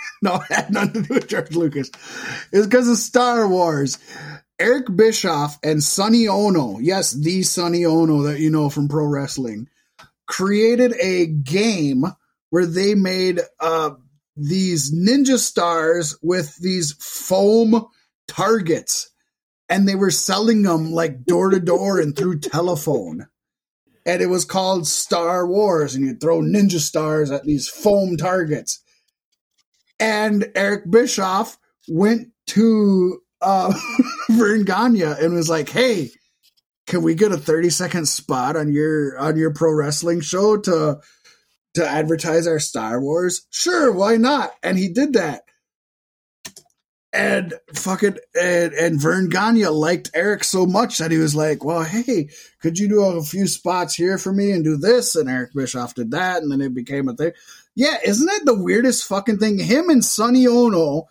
no, it had nothing to do with George Lucas. It's because of Star Wars. Eric Bischoff and Sonny Onoo, yes, the Sonny Onoo that you know from pro wrestling, created a game where they made uh, these ninja stars with these foam targets and they were selling them like door to door and through telephone. And it was called Star Wars, and you'd throw ninja stars at these foam targets. And Eric Bischoff went to uh, Verne Gagne and was like, "Hey, can we get a thirty second spot on your on your pro wrestling show to to advertise our Star Wars?" Sure, why not? And he did that and fucking and, and Verne Gagne liked Eric so much that he was like, "Well, hey, could you do a few spots here for me and do this?" And Eric Bischoff did that, and then it became a thing. Yeah, isn't that the weirdest fucking thing? Him and Sonny Onoo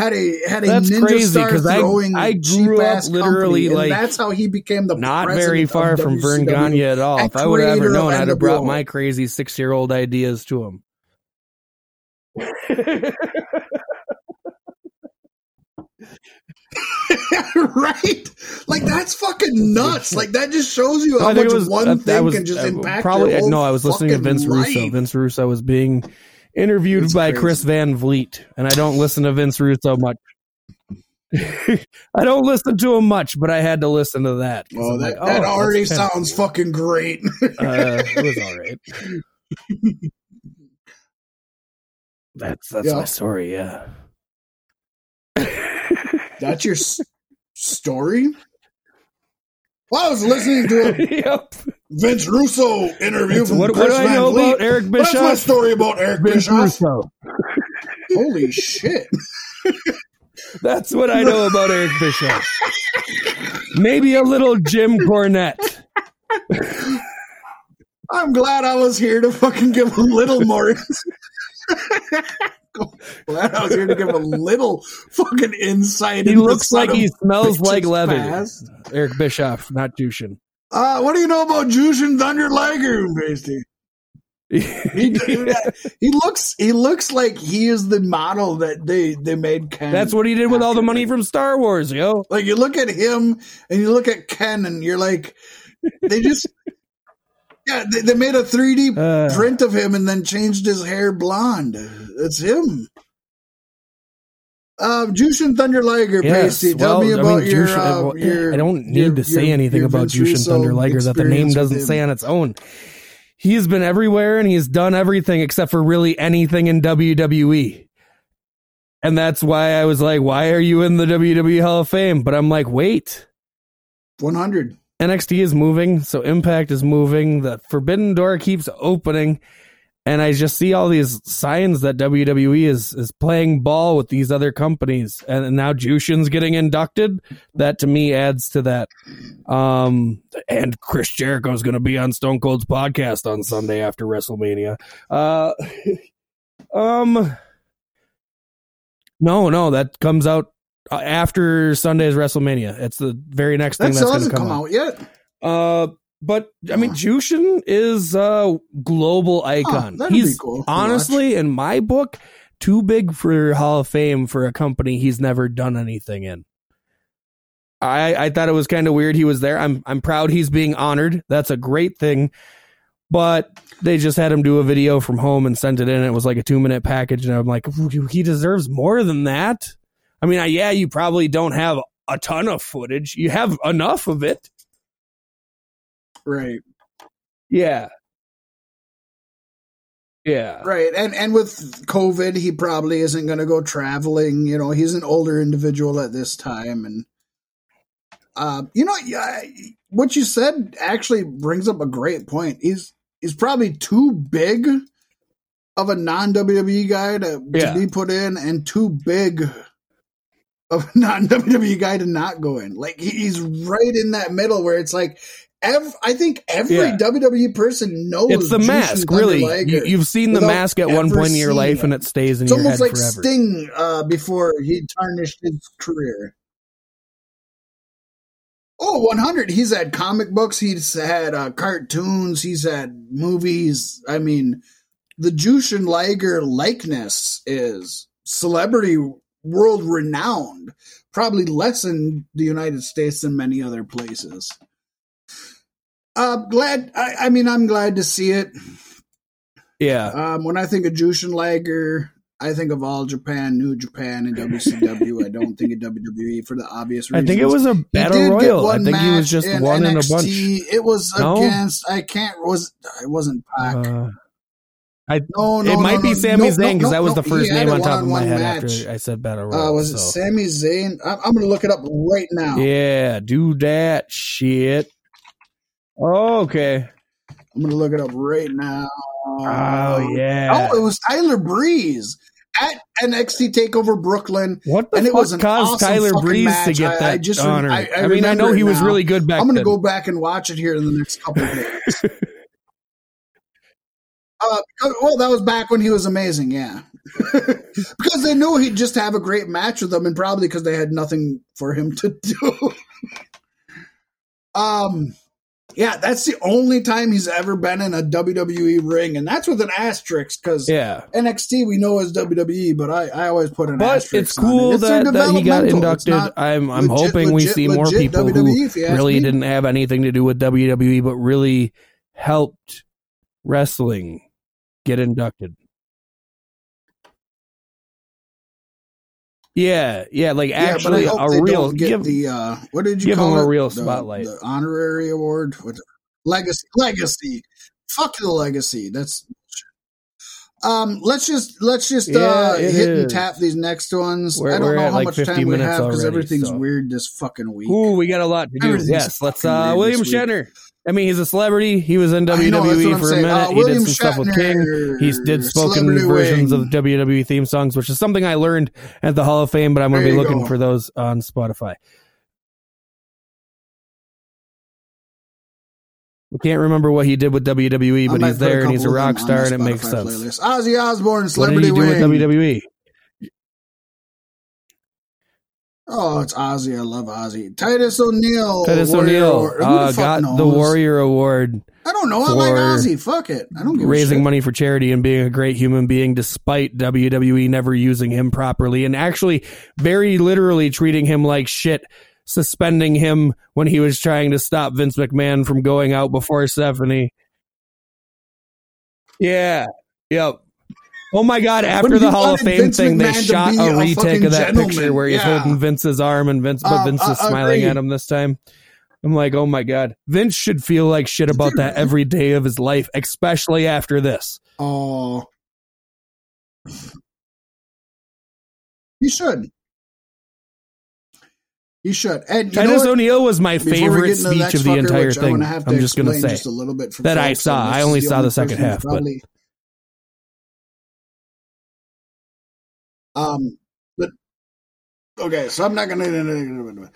had a had a That's ninja crazy, star 'cause I- throwing I grew up literally, company, like, that's how he became the Not very far from Verne Gagne at all. If I would have ever known, I'd have brought my crazy six year old ideas to him. right? Like that's fucking nuts. Like that just shows you how much was one that- thing that was, can just uh, impact. Probably your whole no. I was listening to Vince Russo. Vince Russo was being interviewed That's by crazy. Chris Van Vliet, and I don't listen to Vince Russo much. I don't listen to him much, but I had to listen to that. Oh, that, like, that oh, already sounds cool. fucking great. Uh, it was all right. That's that's Yeah. my story. Yeah. That's your s- story. Well, I was listening to it. yep. Vince Russo interview from What, what do I know about Eric Bischoff? That's my story about Eric Vince Bischoff. Russo. Holy shit! That's what I know about Eric Bischoff. Maybe a little Jim Cornette. I'm glad I was here to fucking give a little more. glad I was here to give a little fucking insight. He looks like he smells like leather. Eric Bischoff, not Jushin. Uh, what do you know about Jushin Thunder Liger, Pasty? He, he looks he looks like he is the model that they they made Ken. That's what he did with all the money from Star Wars, yo. Like you look at him and you look at Ken and you're like, they just yeah they, they made a 3D Uh, print of him and then changed his hair blonde. It's him. Um, Jushin Thunder Liger, yes. Pasty, tell well, me I about mean, your, Jushin- uh, well, your. I don't need your- to say your- anything about Jushin Russo Thunder Liger that the name doesn't say on its own. He's been everywhere and he's done everything except for really anything in WWE. And that's why I was like, why are you in the WWE Hall of Fame? But I'm like, wait. 100. NXT is moving, so Impact is moving. The Forbidden Door keeps opening, and I just see all these signs that WWE is is playing ball with these other companies, and now Jushin's getting inducted. That to me adds to that. Um, and Chris Jericho's going to be on Stone Cold's podcast on Sunday after WrestleMania. Uh, um, no, no, that comes out uh, after Sunday's WrestleMania. It's the very next thing That that's going to come, come out. out yet. Uh, but I mean. Jushin is a global icon. that'd he's cool honestly, in my book, too big for Hall of Fame for a company he's never done anything in. I I thought it was kind of weird he was there. I'm I'm proud he's being honored. That's a great thing. But they just had him do a video from home and sent it in. It was like a two minute package, and I'm like, he deserves more than that. I mean, I, yeah, you probably don't have a ton of footage. You have enough of it. Right. Yeah. Yeah. Right. And and with COVID, he probably isn't going to go traveling. You know, he's an older individual at this time, and uh, you know, what you said actually brings up a great point. He's he's probably too big of a non WWE guy to, Yeah. to be put in, and too big of a non WWE guy to not go in. Like he's right in that middle where it's like. Ev- I think every Yeah. WWE person knows It's the mask, really. You, you've seen the mask at one point in your life, it. and it stays in It's your head almost like forever. Sting uh, before he tarnished his career. Oh, 100. He's had comic books. He's had uh, cartoons. He's had movies. I mean, the Jushin Liger likeness is celebrity world renowned. Probably less in the United States than many other places. Uh, glad. I, I mean, I'm glad to see it. Yeah. Um, when I think of Jushin Liger, I think of All Japan, New Japan, and WCW. I don't think of WWE for the obvious I think it was a battle royal. I think he was just in one in a bunch. It was No? against. I can't. Was it wasn't Pac? Uh, no, no, it might no, be Sami no, Zayn because that was the first name on top of my head match. after I said battle royal. Uh, was it so. Sami Zayn? I'm, I'm going to look it up right now. Yeah, do that shit. Oh, okay. I'm going to look it up right now. Oh yeah. Oh, it was Tyler Breeze at NXT Takeover Brooklyn. what the and it fuck was caused awesome Tyler Breeze to get that I just- honor? I- I, I mean, I know he it was now. really good back I'm going to then. go back and watch it here in the next couple of days. Uh, well, that was back when he was amazing, yeah. because they knew he'd just have a great match with them, and probably because they had nothing for him to do. um, yeah, that's the only time he's ever been in a WWE ring, and that's with an asterisk because yeah. NXT we know is WWE, but I, I always put an But asterisk. it's on it. cool It's that, that he got inducted. I'm I'm legit- hoping we legit- see more people WWE, who if you ask really me. didn't have anything to do with WWE, but really helped wrestling get inducted. Yeah, yeah, like actually hope a real get give, the uh, what did you give call him a real The- spotlight. The honorary award, what, legacy, legacy. Fuck the legacy. That's um. Let's just let's just uh Yeah, it hit and tap these next ones. We're- I don't know how like much time we have because everything's so. weird this fucking week. Ooh, we got a lot to do. Yes, let's uh William. Shatner. I mean, he's a celebrity. He was in know, WWE I'm for a saying. minute. Uh, he William did some stuff with King. He did spoken versions Wing. of WWE theme songs, which is something I learned at the Hall of Fame, but I'm going to be looking go. for those on Spotify. We can't remember what he did with WWE, but he's there and he's a rock star, and it makes Spotify sense. Ozzy Osbourne, What did Celebrity he do with WWE? Oh, it's Ozzy. I love Ozzy. Titus O'Neil. Titus Warrior O'Neil Award. Uh, got the? Warrior Award I don't know. I like Ozzy. Fuck it. I don't give a raising money for charity and being a great human being despite WWE never using him properly and actually very literally treating him like shit, suspending him when he was trying to stop Vince McMahon from going out before Stephanie. Yeah. Yep. Oh my God! After the Hall of Fame Vince thing, they McMahon to shot a a retake of that gentleman. picture where he's Yeah. holding Vince's arm, and Vince, but Uh, Vince is uh, smiling at him this time. I'm like, oh my god, Vince should feel like shit about that every day of his life, especially after this. Oh. You should. You should. And you know Titus what? O'Neil was my favorite the speech of the fucker, entire thing. to I'm just gonna say just a little bit that I saw. I only the saw only the second half, but- Um, but okay, so I'm not gonna.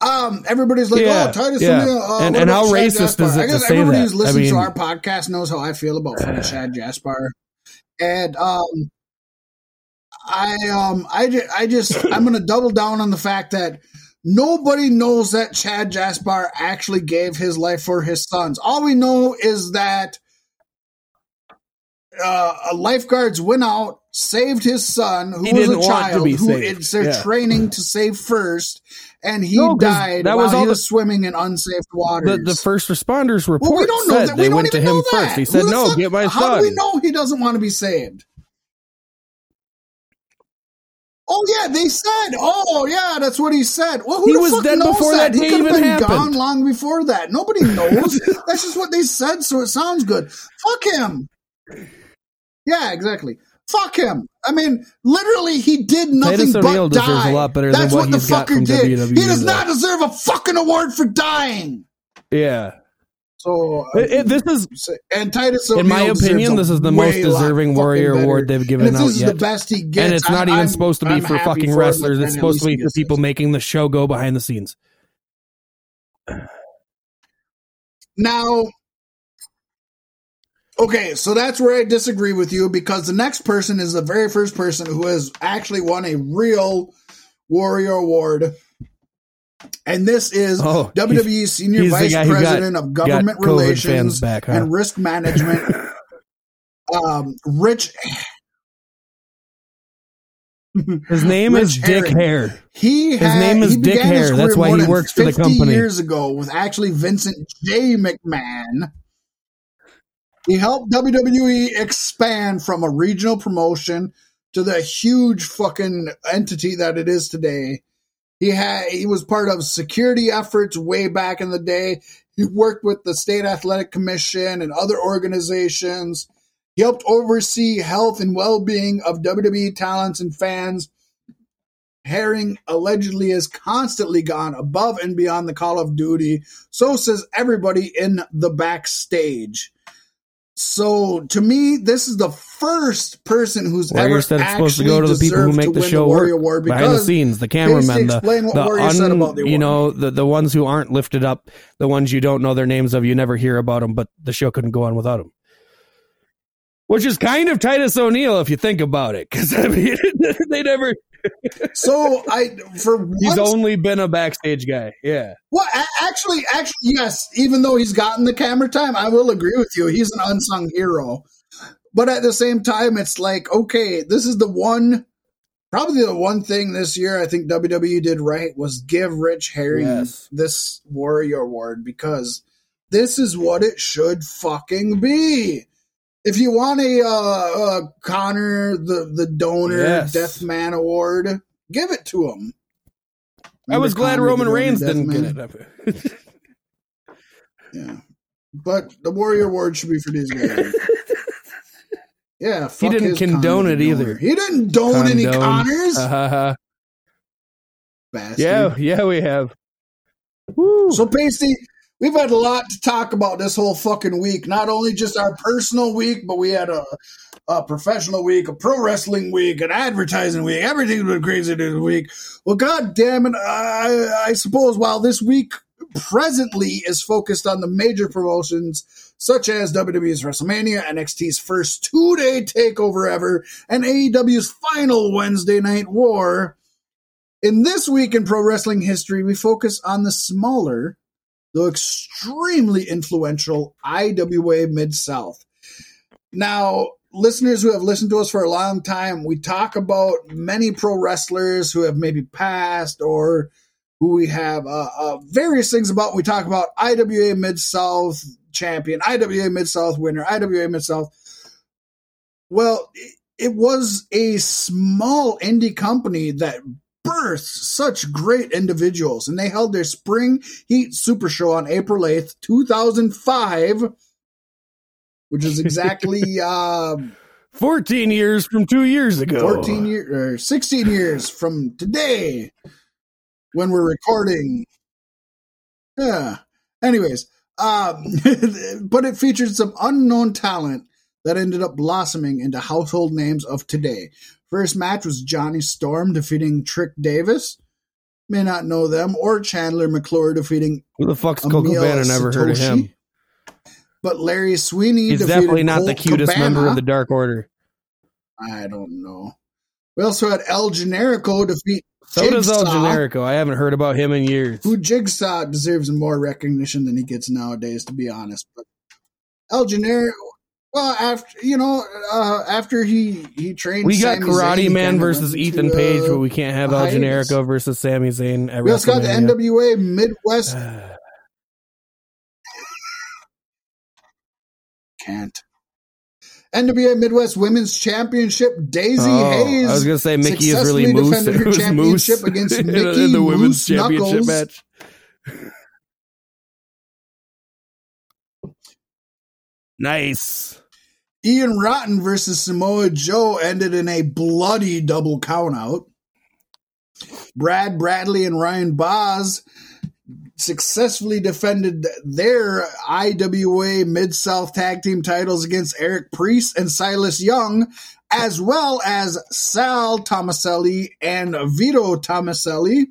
Um, everybody's like, Yeah, "Oh, Titus yeah. O'Neil." Uh, And- and how Shad racist Gaspard? is it I to guess say everybody who's I listening mean- to our podcast knows how I feel about fucking Shad Gaspard, and um, I um I just, I just I'm going to double down on the fact that nobody knows that Shad Gaspard actually gave his life for his sons. All we know is that uh, lifeguards went out, saved his son, who He was a child, who saved. it's their Yeah. training to save first, and he No, died that while was all he the- was swimming in unsafe waters. The, the first responders report well, we don't know that. They don't went to him first. that. He said, "No, fuck- get my How son." do we know he doesn't want to be saved? Oh yeah, they said. Oh yeah, that's what he said. Well, who He the was fuck dead knows before that He could have been happened. gone long before that. Nobody knows. that's just what they said, so it sounds good. Fuck him. Yeah, exactly. Fuck him. I mean, literally, he did nothing but die. a lot better than That's what what the fucker did. WWE, He does though. not deserve a fucking award for dying. Yeah, So It- it- this is, and Titus in my opinion, this is the most deserving Warrior. Award they've given out this is yet. the best he gets, and it's not I'm- even I'm- supposed to be I'm for fucking for wrestlers. It's supposed to be for people making the show go behind the scenes. Now, okay, so that's where I disagree with you because the next person is the very first person who has actually won a real Warrior Award. And this is Oh, WWE Senior he's Vice who got- President of Government got COVID fans Relations back, huh? and Risk Management. um, Rich, His name Rich is Dick Herring. Hare. He His had, name is Dick Hare. That's why he works for the company. Years ago, with actually Vincent J. McMahon, he helped WWE expand from a regional promotion to the huge fucking entity that it is today. He had he was part of security efforts way back in the day. He worked with the State Athletic Commission and other organizations. He helped oversee health and well-being of WWE talents and fans. Hering allegedly has constantly gone above and beyond the call of duty. So says everybody in the backstage. So to me, this is the first person who's ever said it's supposed to go to the people who make the show Warrior work Award behind the scenes, the cameramen, the, the un- you know the, the ones who aren't lifted up, the ones you don't know their names of, you never hear about them, but the show couldn't go on without them. Which is kind of Titus O'Neil if you think about it, because I mean they never. So I for He's once, only been a backstage guy. Yeah, well, a- actually, actually, yes. Even though he's gotten the camera time, I will agree with you. He's an unsung hero. But at the same time, it's like, okay, this is the one, probably the one thing this year I think WWE did right was give Rich Hering Yes. this Warrior Award because this is what it should fucking be. If you want a uh, uh, Connor the the donor Yes. Death Man Award, give it to him. I was glad Connor Roman Reigns didn't Man? get it. Yeah. But the Warrior Award should be for these guys. Yeah, fuck didn't condone Connor it the either. donor. He didn't don any Condone. Connors. Uh, Bastard. yeah, yeah, we have. Woo. So, Pasty, we've had a lot to talk about this whole fucking week. Not only just our personal week, but we had a, a professional week, a pro wrestling week, an advertising week. Everything's been crazy this week. Well, god damn it. I, I suppose while this week presently is focused on the major promotions such as WWE's WrestleMania, NXT's first two day takeover ever, and AEW's final Wednesday night war. In this week in pro wrestling history, we focus on the smaller, though extremely influential IWA Mid South. Now, listeners who have listened to us for a long time, we talk about many pro wrestlers who have maybe passed or who we have uh, uh, various things about. We talk about IWA Mid South champion, IWA Mid South winner, IWA Mid South. Well, it, it was a small indie company that birthed such great individuals, and they held their Spring Heat Super Show on April 8th, 2005, which is exactly uh, 14 years from two years ago. 14 years or 16 years from today when we're recording. Yeah. Anyways, um, but it featured some unknown talent that ended up blossoming into household names of today. First match was Johnny Storm defeating Trick Davis. May not know them, or Chandler McClure defeating Who the fuck's Emil Cabana? Never heard of him. But Larry Sweeney He's definitely not the cutest Cabana. member of the Dark Order. I don't know. We also had El Generico defeat So Jigsaw, does El Generico. I haven't heard about him in years. who Jigsaw deserves more recognition than he gets nowadays, to be honest. But El Generico, well, after you know, uh, after he he trained, We got Sami Karate Man versus Ethan Page, uh, but we can't have El hiatus. Generico versus Sami Zayn at We also got the NWA Midwest can't. NWA Midwest Women's Championship. Daizee Oh, Haze. I was gonna say Mickie is really moose. defended her was moose championship against in Mickie the women's Moose championship Knuckles. match. Nice. Ian Rotten versus Samoa Joe ended in a bloody double countout. Brad Bradley and Ryan Boz successfully defended their IWA Mid South Tag Team titles against Eric Priest and Silas Young, as well as Sal Thomaselli and Vito Thomaselli.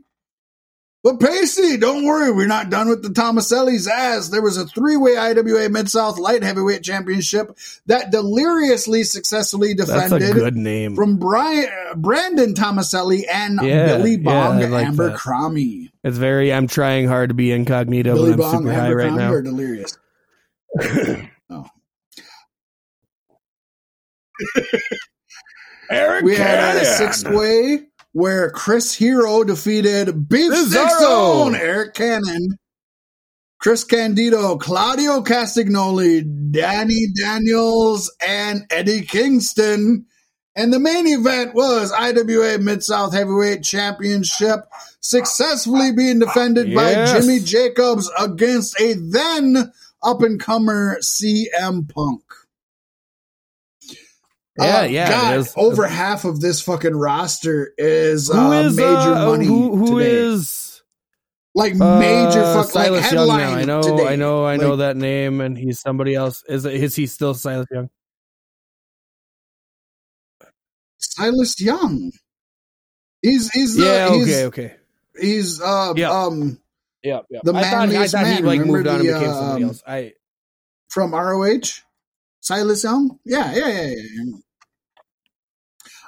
But Pacey, don't worry, we're not done with the Thomasellis as there was a three-way IWA Mid-South Light Heavyweight Championship that deliriously successfully That's a defended good name. from Brian, Brandon Thomaselli and Yeah, Billy Bong I like Amber that. Cromie. It's very. I'm trying hard to be incognito, Billy but I'm Bong super high Amber right Cromie now. or Delirious? oh. Eric We had a Cannon. six-way where Chris Hero defeated Beef Stick Zone, Eric Cannon, Chris Candido, Claudio Castagnoli, Danny Daniels, and Eddie Kingston. And the main event was IWA Mid South Heavyweight Championship successfully being defended by Jimmy Jacobs against a then up and comer CM Punk. Yeah, Uh, yeah, God, is. over half of this fucking roster is Who uh, is major uh, money Who, who is like major uh, fuck like Silas Young now? I know, today. I know, I know that name, and he's somebody else. Is is he still Silas Young? Silas Young. He's he's the, yeah. he's, Okay. Okay. he's uh Yeah. um Yeah. Yeah. The I thought, I thought he man. like Remember moved on and became somebody um, else. I from ROH. Silas Young. Yeah, yeah, yeah, yeah.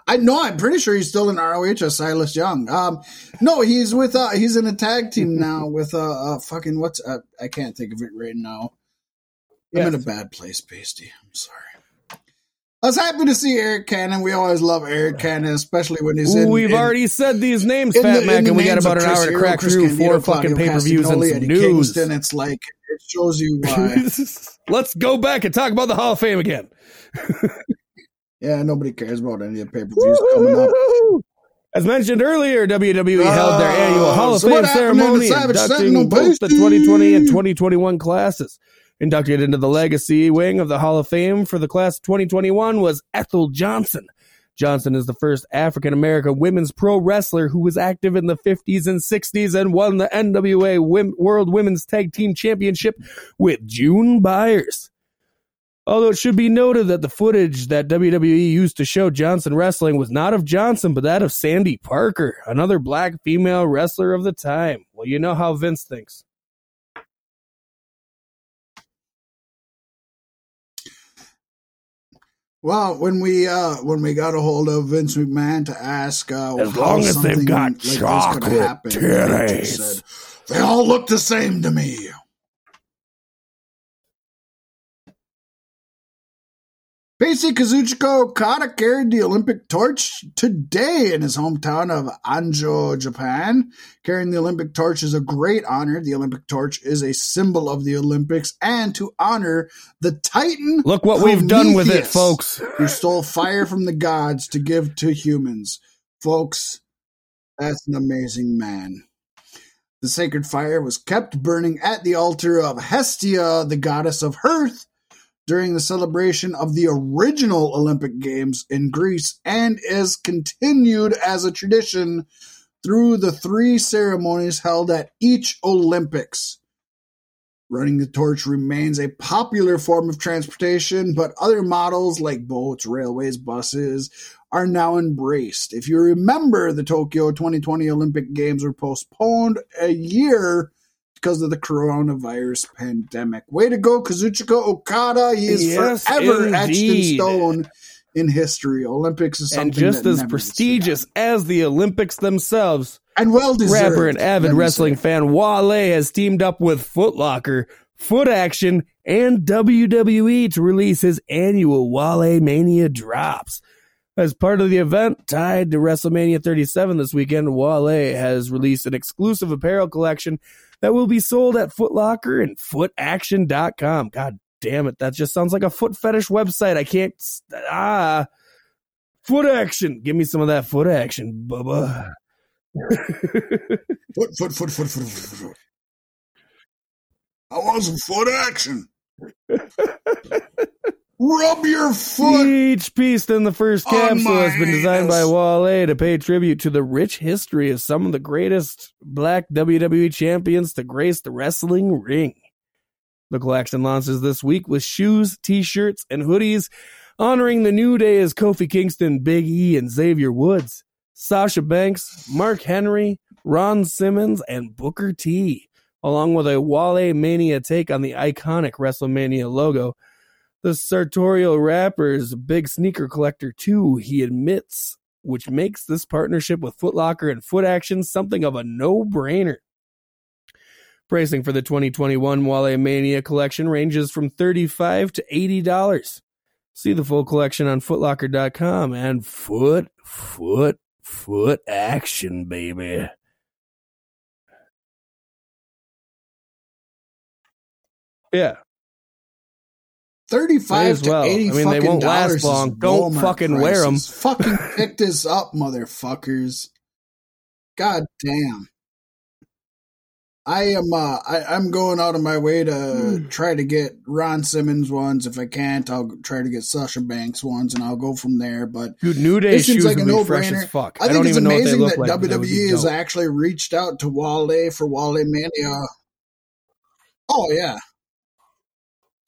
I know. I'm pretty sure he's still in ROH as Silas Young. Um, no, he's with uh, he's in a tag team now with uh, uh fucking what's uh, I can't think of it right now. I'm in a bad place, Pasty. I'm sorry. I was happy to see Eric Cannon. We always love Eric Cannon, especially when he's in. We've in- already said these names, Fat the- Mac, and we got about an hour to crack Chris through four fucking pay per views and some news. Kingston. It's like it shows you why. Let's go back and talk about the Hall of Fame again. yeah, nobody cares about any of the pay per views coming up. As mentioned earlier, WWE held their Uh, annual Hall of so Fame what happened in the ceremony, inducting both the 2020 and 2021 classes. Inducted into the legacy wing of the Hall of Fame for the class of 2021 was Ethel Johnson. Johnson is the first African American women's pro wrestler who was active in the 50s and 60s and won the NWA World Women's Tag Team Championship with June Byers. Although it should be noted that the footage that WWE used to show Johnson wrestling was not of Johnson, but that of Sandy Parker, another black female wrestler of the time. Well, you know how Vince thinks. Well, when we uh when we got a hold of Vince McMahon to ask uh As long as they've got like chocolate happen, titties. said, they all look the same to me. Basically, Kazuchika Okada carried the Olympic torch today in his hometown of Anjo, Japan. Carrying the Olympic torch is a great honor. The Olympic torch is a symbol of the Olympics and to honor the Titan Look what we've done with it, folks. Who stole fire from the gods to give to humans. Folks, that's an amazing man. The sacred fire was kept burning at the altar of Hestia, the goddess of hearth, during the celebration of the original Olympic Games in Greece and is continued as a tradition through the three ceremonies held at each Olympics. Running the torch remains a popular form of transportation, but other models like boats, railways, buses are now embraced. If you remember, the Tokyo 2020 Olympic Games were postponed a year because of the coronavirus pandemic. Way to go, Kazuchika Okada. He is Yes, forever etched in stone in history. Olympics is something and just as prestigious as the Olympics themselves. and well deserved. Rapper and avid wrestling say. fan Wale has teamed up with Foot Locker, Foot Action, and WWE to release his annual Wale Mania drops. As part of the event tied to WrestleMania 37 this weekend, Wale has released an exclusive apparel collection that will be sold at Foot Locker and FootAction.com. God damn it, that just sounds like a foot fetish website. I can't. Ah. Foot Action. Give me some of that foot action, Bubba. Foot, foot, foot, foot, foot, foot, foot, foot. I want some foot action. Rub your foot. Each piece in the first capsule has been designed by. Wale to pay tribute to the rich history of some of the greatest black WWE champions to grace the wrestling ring. The collection launches this week with shoes, t-shirts, and hoodies honoring the New Day as Kofi Kingston, Big E, and Xavier Woods, Sasha Banks, Mark Henry, Ron Simmons, and Booker T, along with a Wale Mania take on the iconic WrestleMania logo. The sartorial rapper's big sneaker collector too, he admits, which makes this partnership with Foot Locker and Foot Action something of a no-brainer. Pricing for the 2021 Wale Mania collection ranges from 35 to $80. See the full collection on footlocker.com and foot, foot, foot action, baby. Yeah. Thirty-five to well. eighty. I mean, they fucking won't last long. Don't Walmart fucking wear them. Fucking pick this up, motherfuckers. God damn. I am. Uh, I, I'm going out of my way to Hmm. try to get Ron Simmons ones. If I can't, I'll try to get Sasha Banks ones, and I'll go from there. But Dude, New Day shoes like a would be fresh no-brainer. as fuck. I I, think don't it's even know what they amazing that like. WWE has actually reached out to Wale for Wale Mania. Oh yeah,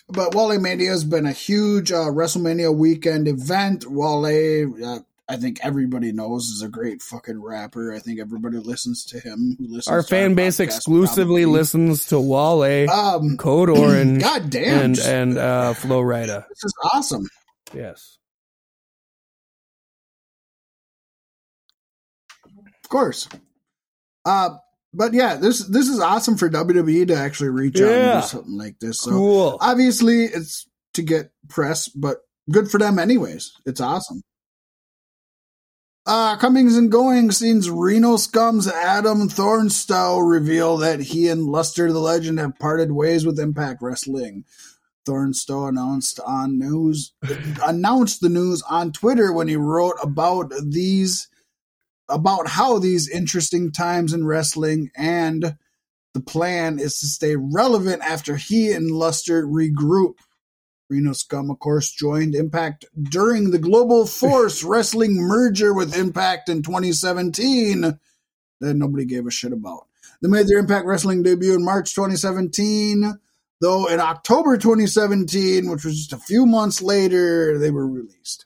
but Wale Mania has been a huge uh, WrestleMania weekend event. Wale, uh, I think everybody knows, is a great fucking rapper. I think everybody listens to him. Who listens Our to fan base exclusively probably. listens to Wale, Um, Code Orange, God damn, and and uh, Flo Rida. this is awesome. Yes. Of course. Uh, but yeah, this this is awesome for WWE to actually reach out and do something like this. So Cool. obviously it's to get press, but good for them anyways. It's awesome. Uh, comings and goings scenes Reno Scum's Adam Thornstowe reveal that he and Luster the Legend have parted ways with Impact Wrestling. Thornstowe announced on news announced the news on Twitter when he wrote about these about how these interesting times in wrestling and the plan is to stay relevant after he and Luster regroup. Reno Scum, of course, joined Impact during the Global Force Wrestling merger with Impact in 2017 that nobody gave a shit about. They made their Impact Wrestling debut in March 2017, though in October 2017, which was just a few months later, they were released.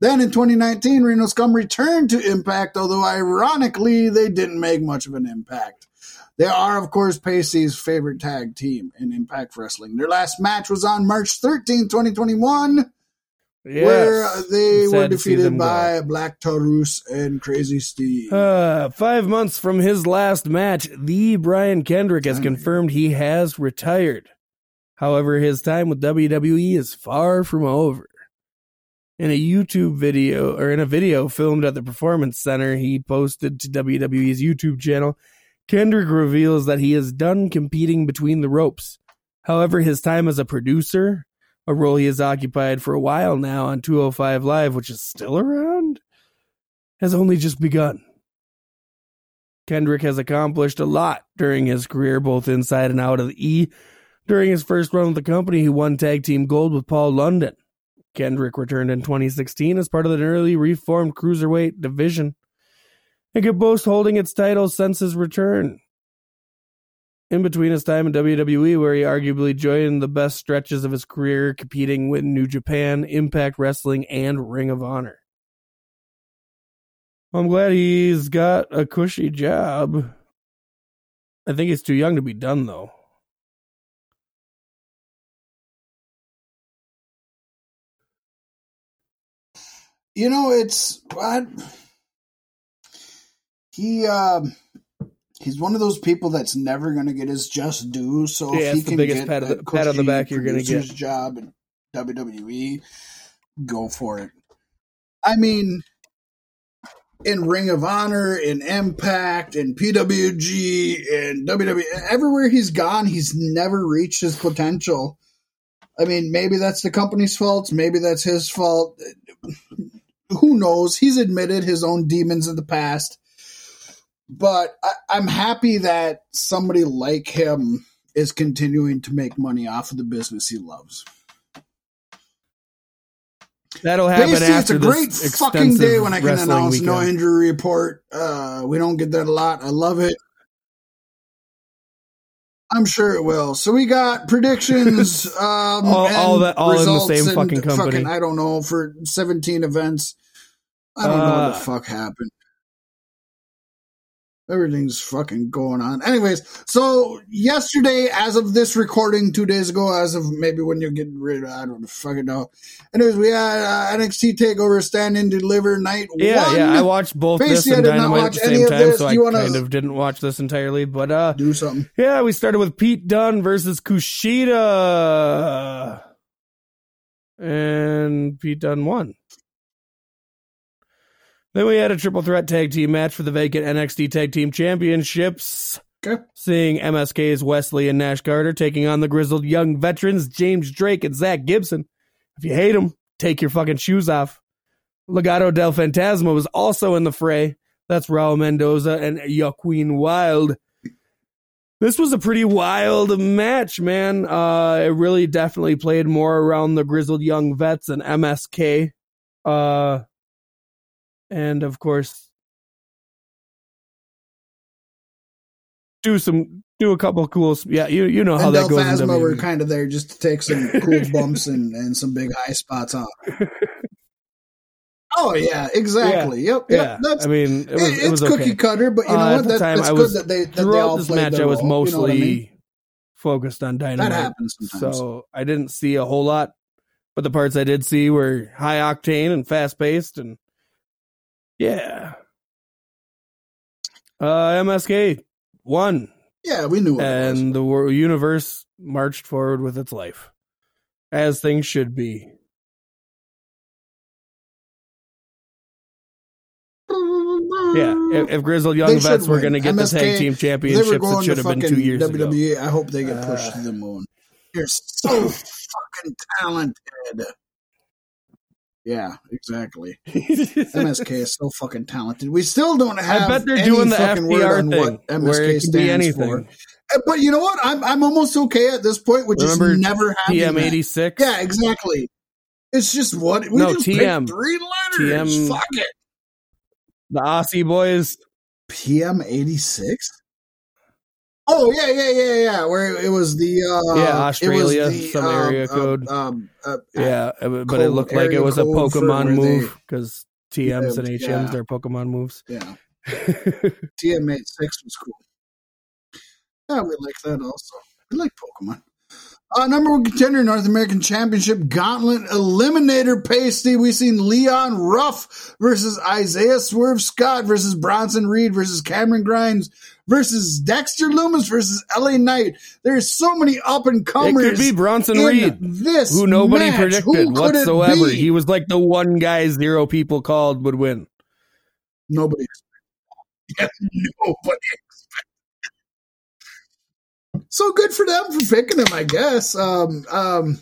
Then in 2019, Reno Scum returned to Impact, although ironically, they didn't make much of an impact. They are, of course, Pacey's favorite tag team in Impact Wrestling. Their last match was on March 13, 2021, where they Sad were defeated them go. by Black Taurus and Crazy Steve. Uh, five months from his last match, the Brian Kendrick has confirmed he has retired. However, his time with WWE is far from over. In a YouTube video, or in a video filmed at the Performance Center, he posted to WWE's YouTube channel, Kendrick reveals that he is done competing between the ropes. However, his time as a producer, a role he has occupied for a while now on 205 Live, which is still around, has only just begun. Kendrick has accomplished a lot during his career, both inside and out of the E. During his first run with the company, he won tag team gold with Paul London. Kendrick returned in 2016 as part of the newly reformed cruiserweight division and could boast holding its title since his return. In between his time in WWE, where he arguably joined the best stretches of his career, competing with New Japan, Impact Wrestling, and Ring of Honor. I'm glad he's got a cushy job. I think he's too young to be done, though. You know, it's what he um he's one of those people that's never going to get his just due. So Yeah, if he can biggest get pat of the- pat on the back you're gonna producer's get. job in WWE, go for it. I mean, in Ring of Honor, in Impact, in PWG, in WWE, everywhere he's gone, he's never reached his potential. I mean, maybe that's the company's fault. Maybe that's his fault. Who knows? He's admitted his own demons in the past. But I, I'm happy that somebody like him is continuing to make money off of the business he loves. That'll happen Basically, after it's a great fucking day when I can announce no injury report. Uh, we don't get that a lot. I love it. I'm sure it will. So we got predictions. Um, All- all that- all in the same fucking company. I don't know for 17 events. I don't know what Uh, the fuck happened. Everything's fucking going on. Anyways, so yesterday, as of this recording, two days ago, as of maybe when you're getting rid of, I don't fucking know. Anyways, we had uh, NXT Takeover Stand and Deliver Night Yeah, One. yeah. I watched both this and I did not Dynamite at the same time, so I you wanna- kind of didn't watch this entirely. But uh, Do something. yeah, we started with Pete Dunne versus Kushida, and Pete Dunne won. Then we had a triple threat tag team match for the vacant NXT Tag Team Championships. Okay. Seeing MSK's Wes Lee and Nash Carter taking on the grizzled young veterans James Drake and Zach Gibson. If you hate them, take your fucking shoes off. Legado del Fantasma was also in the fray. That's Raul Mendoza and Joaquin Wilde. This was a pretty wild match, man. Uh, it really definitely played more around the grizzled young vets and MSK. Uh, and of course, do some do a couple cool. Yeah, you you know how and that Del goes. Phasma were kind of there just to take some cool bumps and, and some big high spots off. Oh yeah, exactly. Yep, yeah, yep. That's I mean, it was it- was cookie okay. cutter, but you know Uh, what? That, that's I good was- that they that they Throughout all this match, I was role, you know mostly I mean? focused on that Dynamite. happens sometimes. So I didn't see a whole lot, but the parts I did see were high octane and fast paced, and yeah. Uh, MSK won, yeah, we knew what it was. and the wor- universe marched forward with its life, as things should be. Yeah, if, if Grizzled Young They should Vets were win. going to get the MSK, tag team They were championships, it going should to have been fucking two years ago. WWE. I hope they get pushed Uh, to the moon. You're so fucking talented. Yeah, exactly. MSK is so fucking talented. We still don't have. I bet they're doing the FDR thing, what MSK where it can stands for. Uh, But you know what? I'm I'm almost okay at this point with just Remember never having TM eighty six. Yeah, exactly. It's just what we No, just TM. three letters. TM. Fuck it. the Aussie boys. PM eighty six. Oh yeah, yeah, yeah, yeah. Where it was the uh, Yeah, it was Australia, the, some um, area um, code. Um, uh, Yeah, uh, but it looked like it was a Pokemon move because TMs and HMs Yeah. they're Pokemon moves. yeah. TM eighty six was cool. Yeah, we like that also. We like Pokemon. Uh, number one contender, North American Championship Gauntlet Eliminator Pasty. We've seen Leon Ruff versus Isaiah Swerve Scott versus Bronson Reed versus Cameron Grimes versus Dexter Lumis versus LA Knight. There's so many up and comers. It could be Bronson Reed, this who nobody match. predicted Who whatsoever. He was like the one guy zero people called would win. Nobody. Yeah, nobody. So good for them for picking him, I guess. Um, um,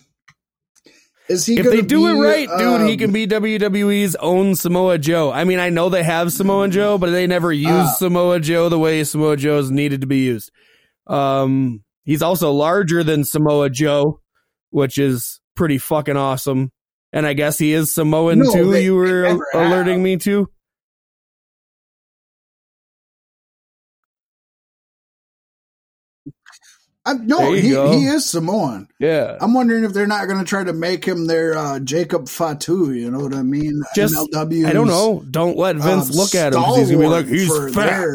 is he? If they do it be, right, dude, he um, can be WWE's own Samoa Joe. I mean, I know they have Samoa Joe, but they never use Ah. Samoa Joe the way Samoa Joe's needed to be used. Um, he's also larger than Samoa Joe, which is pretty fucking awesome. And I guess he is Samoan No, too. you were alerting have. me to. I, no, he, go. he is Samoan. Yeah, I'm wondering if they're not going to try to make him their uh, Jacob Fatu. You know what I mean? Just- MLW's, I don't know. Don't let Vince um, look at him. He's gonna be like, he's fat.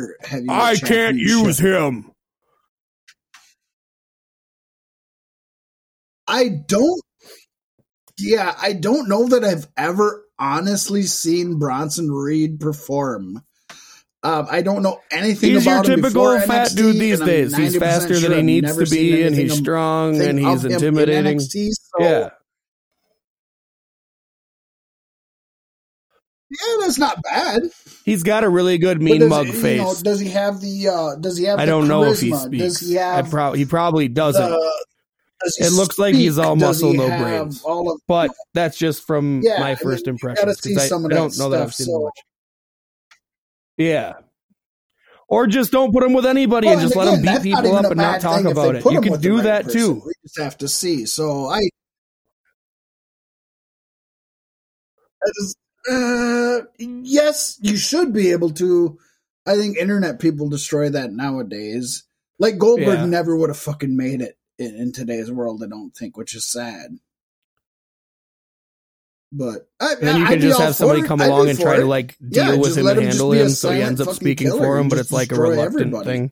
I can't use him. I don't. Yeah, I don't know that I've ever honestly seen Bronson Reed perform. Um, I don't know anything He's your about him typical fat NXT, dude these days. He's faster sure than he needs to be, and he's strong, and he's him in intimidating. NXT, so- Yeah, yeah, that's not bad. he's got a really good mean mug he- you face. know, does he have the? Uh, does he have? I don't know if he charisma? Does speaks. he have? prob- he probably doesn't. the- does It looks like he's all Does muscle, he no brains. All of, but that's just from Yeah, my first you impressions gotta because I, some of I don't know that I've seen so- much. Yeah. Or just don't put him with anybody Well, and just and let him again, beat people up and not talk about it. You can do right that person. too. We just have to see. So I. I just- uh, yes, you should be able to. I think internet people destroy that nowadays. Like Goldberg Yeah. never would have fucking made it in, in today's world. I don't think, which is sad. But I, And then you I'd can be just have somebody come I'd along and try it. to like Yeah, deal with him and him handle him, so he ends up speaking for him. But it's like a reluctant everybody. thing.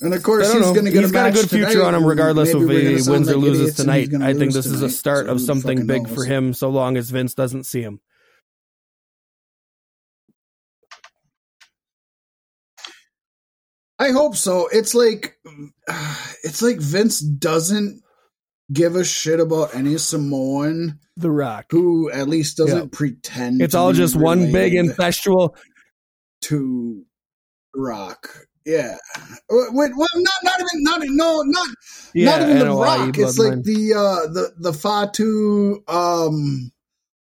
And of course, he's going to get He's a got a good future tonight, on him, regardless maybe of if he wins or loses idiots and he's tonight. I think this is a start so of something big for him, so long as Vince doesn't see him. I hope so. It's like it's like Vince doesn't give a shit about any Samoan The Rock. who at least doesn't Yeah. pretend. It's all just one big incestual. to Rock. Yeah. Well, well, not not even not no not Yeah, not even the Rock. It's like the uh the the Fatu um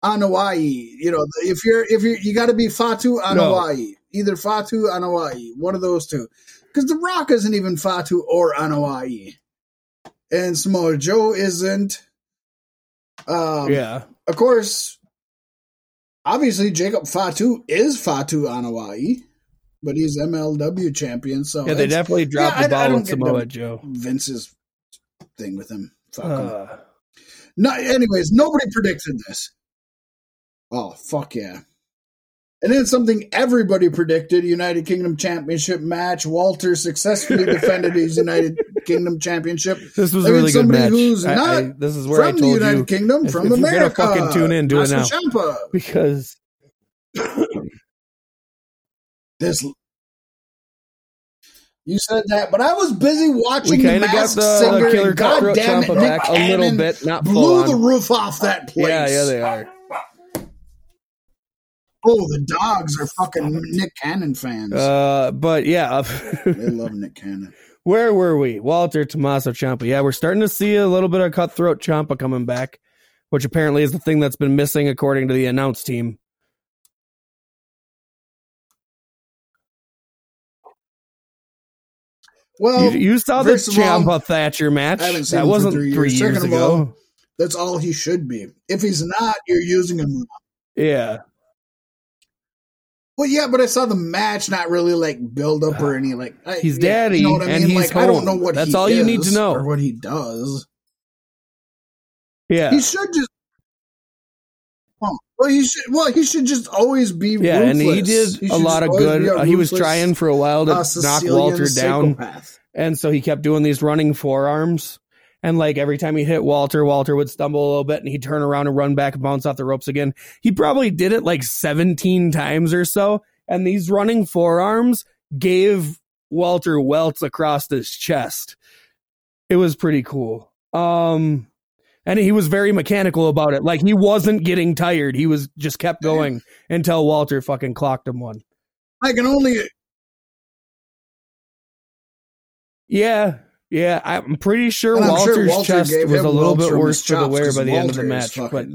Anoa'i. You know, if you're if you're you got to be Fatu Anoa'i, either Fatu Anoa'i, one of those two. Because the Rock isn't even Fatu or Anoa'i, and Samoa Joe isn't. Um, yeah. Of course, obviously Jacob Fatu is Fatu Anoa'i, but he's MLW champion. So Yeah, they definitely dropped yeah, the ball don't with Samoa Joe. Vince's thing with him. Fuck him. Uh, No, anyways, nobody predicted this. Oh, fuck yeah. And then something everybody predicted United Kingdom Championship match. Walter successfully defended his United Kingdom Championship this was I a really good match. who's I- not I- this is where I from the United you Kingdom, if- from if you're America. fucking tune in, do it Tommaso now. Ciampa. because This. You said that, but I was busy watching we the of got the, Singer. the killer and God damn it, Nick back a little Cannon bit, not blew on. the roof off that place. yeah, yeah, they are. Oh, the dogs are fucking Nick Cannon fans. Uh, but yeah, they love Nick Cannon. where were we? Walter Tommaso Ciampa. Yeah, we're starting to see a little bit of cutthroat Ciampa coming back, which apparently is the thing that's been missing according to the announce team. Well, you, you saw the first of all, Ciampa Thatcher match. I haven't seen That wasn't three three years. years of all, ago. that's all he should be. If he's not, you're using him. Yeah, Well, yeah, but I saw the match not really like build up or any like. I, He's daddy, you know I and mean? he's like I don't know what That's he all you need to know. or what he does. yeah, He should just. Oh, well, he should. Well, he should just always be. yeah, and he did should a lot of good. Uh, he was trying for a while to uh, knock Walter down, psychopath. and so he kept doing these running forearms. And like every time he hit Walter, Walter would stumble a little bit, and he'd turn around and run back and bounce off the ropes again. He probably did it like seventeen times or so, and these running forearms gave Walter welts across his chest. It was pretty cool. Um, and he was very mechanical about it. Like he wasn't getting tired. He was just kept going until Walter fucking clocked him one. I can only. Yeah, yeah. I'm pretty sure I'm Walter's sure Walter chest was a little welts bit worse for the wear by the end of the match. But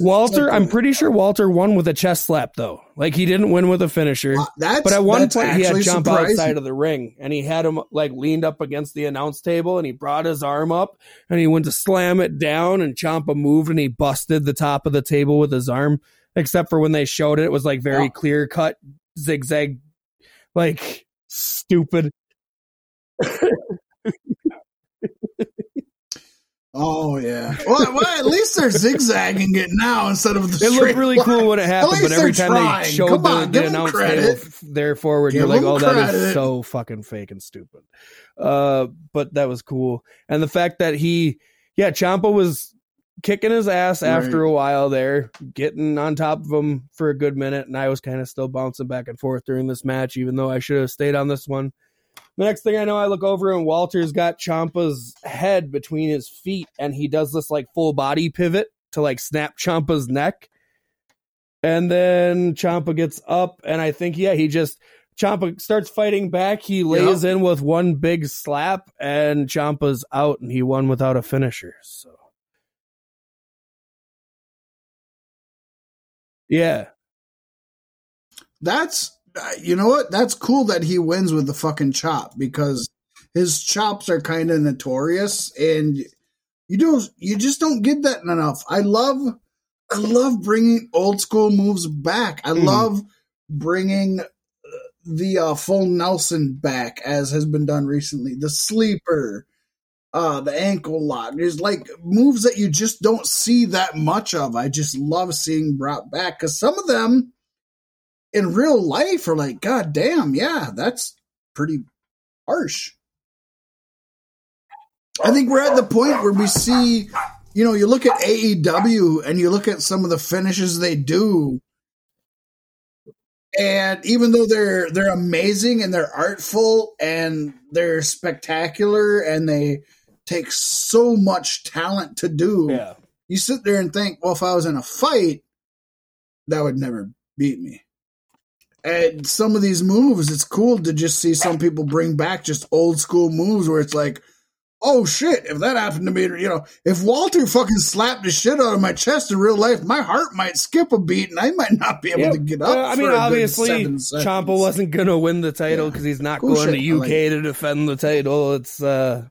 Walter, I'm pretty sure Walter won with a chest slap though. Like he didn't win with a finisher. Uh, That's, But at one point, he had Ciampa surprising. outside of the ring, and he had him like leaned up against the announce table, and he brought his arm up, and he went to slam it down, and Ciampa moved, and he busted the top of the table with his arm. Except for when they showed it, it was like very Yeah. clear cut, zigzag, like stupid. Oh yeah. Well, well, at least they're zigzagging it now instead of the. It looked really line. cool when it happened, but every time trying. they showed Come the, on, the give 'em announce credit. there forward, Give you're like, oh, that is so fucking fake and stupid. Uh, but that was cool, and the fact that he, yeah, Ciampa was kicking his ass after a while there, getting on top of him for a good minute, and I was kind of still bouncing back and forth during this match, even though I should have stayed on this one. The next thing I know, I look over and Walter's got Ciampa's head between his feet, and he does this like full body pivot to like snap Ciampa's neck. And then Ciampa gets up, and I think, yeah, he just Ciampa starts fighting back. He lays in with one big slap, and Ciampa's out, and he won without a finisher. So, yeah, That's you know what? That's cool that he wins with the fucking chop because his chops are kind of notorious, and you don't you just don't get that enough. I love I love bringing old school moves back. I Mhm. love bringing uh, the uh, full Nelson back as has been done recently. The sleeper. Uh, the ankle lock. There's like moves that you just don't see that much of. I just love seeing brought back because some of them in real life are like, God damn, yeah, that's pretty harsh. I think we're at the point where we see, you know, you look at AEW and you look at some of the finishes they do. And even though they're they're amazing and they're artful and they're spectacular and they take so much talent to do, yeah, you sit there and think, well, if I was in a fight, that would never beat me. And some of these moves, it's cool to just see some people bring back just old school moves where it's like, oh shit, if that happened to me, you know, if Walter fucking slapped the shit out of my chest in real life, my heart might skip a beat and I might not be able Yep. to get up. Uh, I for mean, a obviously. Ciampa wasn't gonna win the title Yeah. because he's not Cool going shit. to UK like to defend the title. It's uh,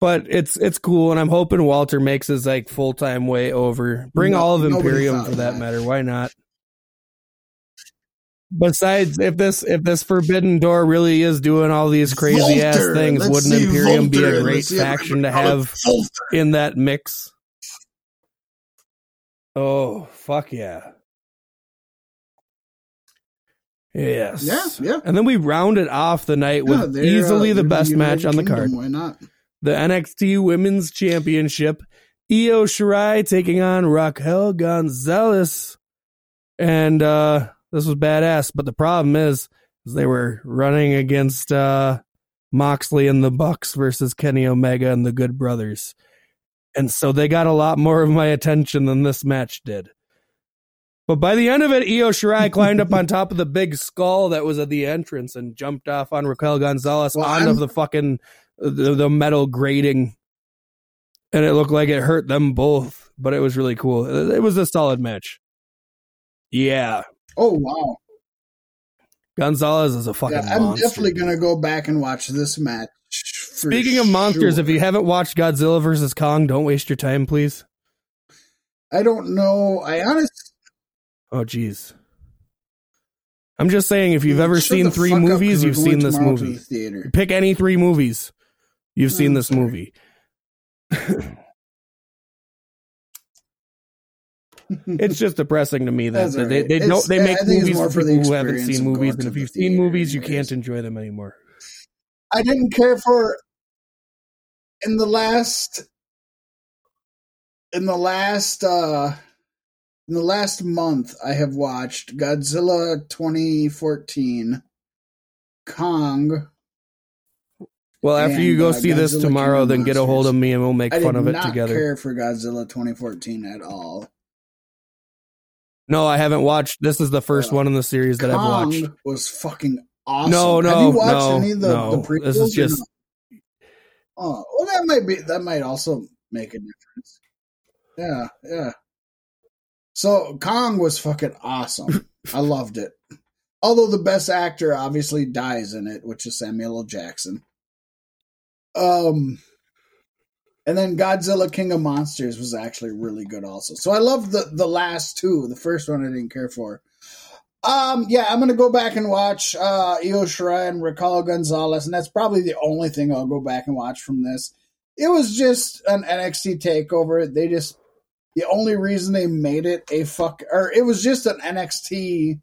but it's it's cool, and I'm hoping Walter makes his like full time way over. Bring No- all of Imperium for that that. matter. Why not? Besides, if this if this Forbidden Door really is doing all these crazy ass things, Let's wouldn't Imperium be Volter a great let's see if I faction to have Volter. in that mix? Oh fuck yeah! Yes. Yeah, yeah. And then we rounded off the night with Yeah, they're, easily uh, the best United match on the Kingdom, card. Why not? The NXT Women's Championship. Io Shirai taking on Raquel Gonzalez. And uh this was badass, but the problem is, is they were running against uh Moxley and the Bucks versus Kenny Omega and the Good Brothers. And so they got a lot more of my attention than this match did. But by the end of it, Io Shirai climbed up on top of the big skull that was at the entrance and jumped off on Raquel Gonzalez Well, onto I'm- the fucking the, the metal grating, and it looked like it hurt them both. But it was really cool. It, it was a solid match. Yeah, Oh wow. Gonzalez is a fucking. Yeah, I'm monster, definitely gonna go back and watch this match. Speaking of monsters, sure. if you haven't watched Godzilla versus Kong, don't waste your time, please. I don't know. I honestly Oh, jeez. I'm just saying, if you've ever seen three fuck up, 'cause movies, you've seen this movie. the. Pick any three movies. You've Oh, seen this sorry. movie. it's just depressing to me that That's that they they, don't, they make movies more for for the people who haven't seen movies, and if you've seen movies, you can't enjoy them anymore. I didn't care for in the last in the last uh in the last month I have watched Godzilla 2014 Kong Well, after you go uh, see this tomorrow, then get a hold of me and we'll make I fun of it not together. care for Godzilla 2014 at all. No, I haven't watched. This is the first Uh, one in the series that I've Kong watched. was fucking awesome. No, Have no, you watched no, any of the, no. the prequels? This is just- Oh, well, that might be that might also make a difference. Yeah, yeah. So Kong was fucking awesome. I loved it. Although the best actor obviously dies in it, which is Samuel L. Jackson. Um, and then Godzilla King of Monsters was actually really good also. So I love the the last two. The first one I didn't care for. Um, yeah, I'm gonna go back and watch uh Io Shirai and Raquel Gonzalez, and that's probably the only thing I'll go back and watch from this. it was just an NXT takeover. They just the only reason they made it a fuck or it was just an NXT.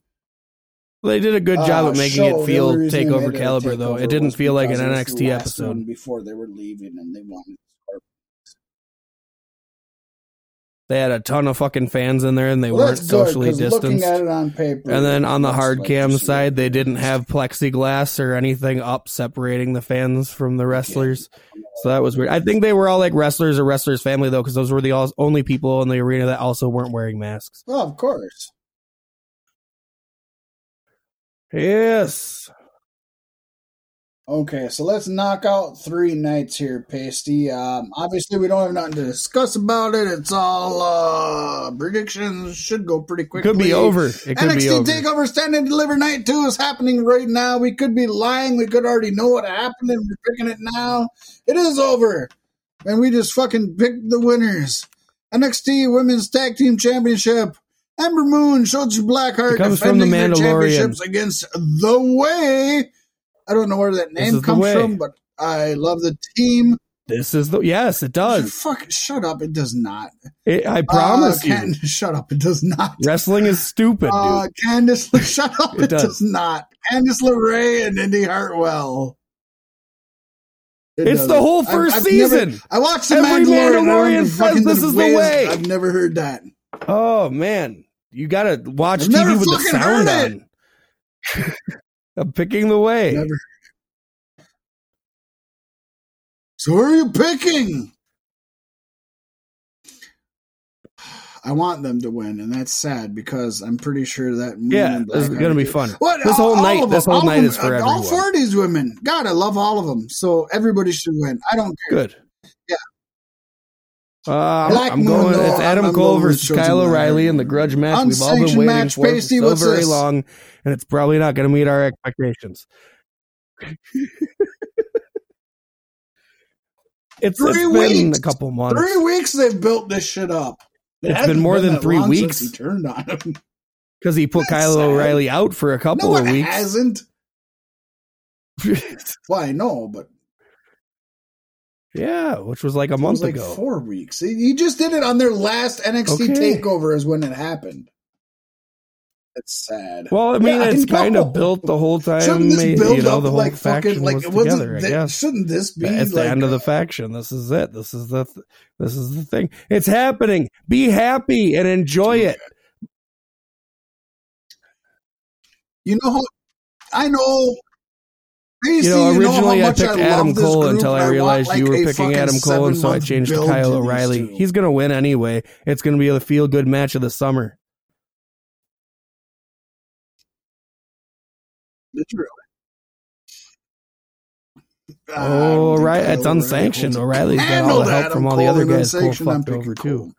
They did a good job uh, of making it feel only reason they takeover made it caliber, though. It didn't feel like an because it was the NXT episode. before they were leaving, and they wanted. They had a ton of fucking fans in there, and they Well, weren't good, socially Looking distanced. at it on paper, And then on the hard like cam side, they didn't have plexiglass or anything up separating the fans from the wrestlers. So that was weird. I think they were all like wrestlers or wrestlers family though, because those were the all, only people in the arena that also weren't wearing masks. Well, of course. Yes. Okay, so let's knock out three nights here, Pasty. Um, obviously, we don't have nothing to discuss about it. It's all uh, predictions. Should go pretty quickly. could be over. It could NXT be over. Takeover Stand and Deliver Night 2 is happening right now. We could be lying. We could already know what happened and we're picking it now. It is over. And we just fucking picked the winners. NXT Women's Tag Team Championship. Ember Moon, Shotzi Blackheart defending the their championships against The Way. I don't know where that name comes from, but I love the team. This is the yes, it does. Fuck, shut up. It does not. It, I promise Uh, you. Shut up. It does not. Wrestling is stupid, Uh, dude. Candice, shut up! It It, does. does. not. Candice LeRae and Indy Hartwell. It It's the doesn't. whole I've- 1st I've season. never- I watched the Every Mandalorian. Mandalorian says this is the way. I've never heard that. Oh man, you gotta watch I've TV with the sound on. I'm picking the way. Never. So who are you picking? I want them to win, and that's sad because I'm pretty sure that Yeah, this is gonna be fun. What This whole all night- this whole all night of is for uh, All everyone. four of these women, God, I love all of them. So everybody should win. I don't care. Good. Uh, I'm, going. It's Adam I'm Cole versus Kyle O'Reilly in the grudge match we've all been waiting match, for, Pasty, so very this? long, and it's probably not going to meet our expectations. It's, Three it's been weeks. a couple months. Three weeks they've built this shit up. It It's been more than three weeks. He turned on him. because he put That's Kyle sad. O'Reilly out for a couple No, of it weeks. hasn't. Well, I know, but yeah, which was like a it month like ago. four weeks. He just did it on their last NXT Okay. takeover is when it happened. That's sad. Well, I mean, Yeah, I it's kind of built the whole time. Shouldn't this build you know, up the whole like faction fucking like was together. I guess Shouldn't this be it's like the end of the uh, faction. This is it. This is the th- this is the thing. It's happening. Be happy and enjoy it. You know, I know. You know, how originally I much picked love Adam Cole group, until and I want, realized like, you were picking Adam Cole, and so I changed to Kyle O'Reilly. two. He's going to win anyway. It's going to be a feel good match of the summer. Literally. Oh, I don't think right. It's unsanctioned. O'Reilly's got all the help Adam from all the other guys. Cole fucked picking over too.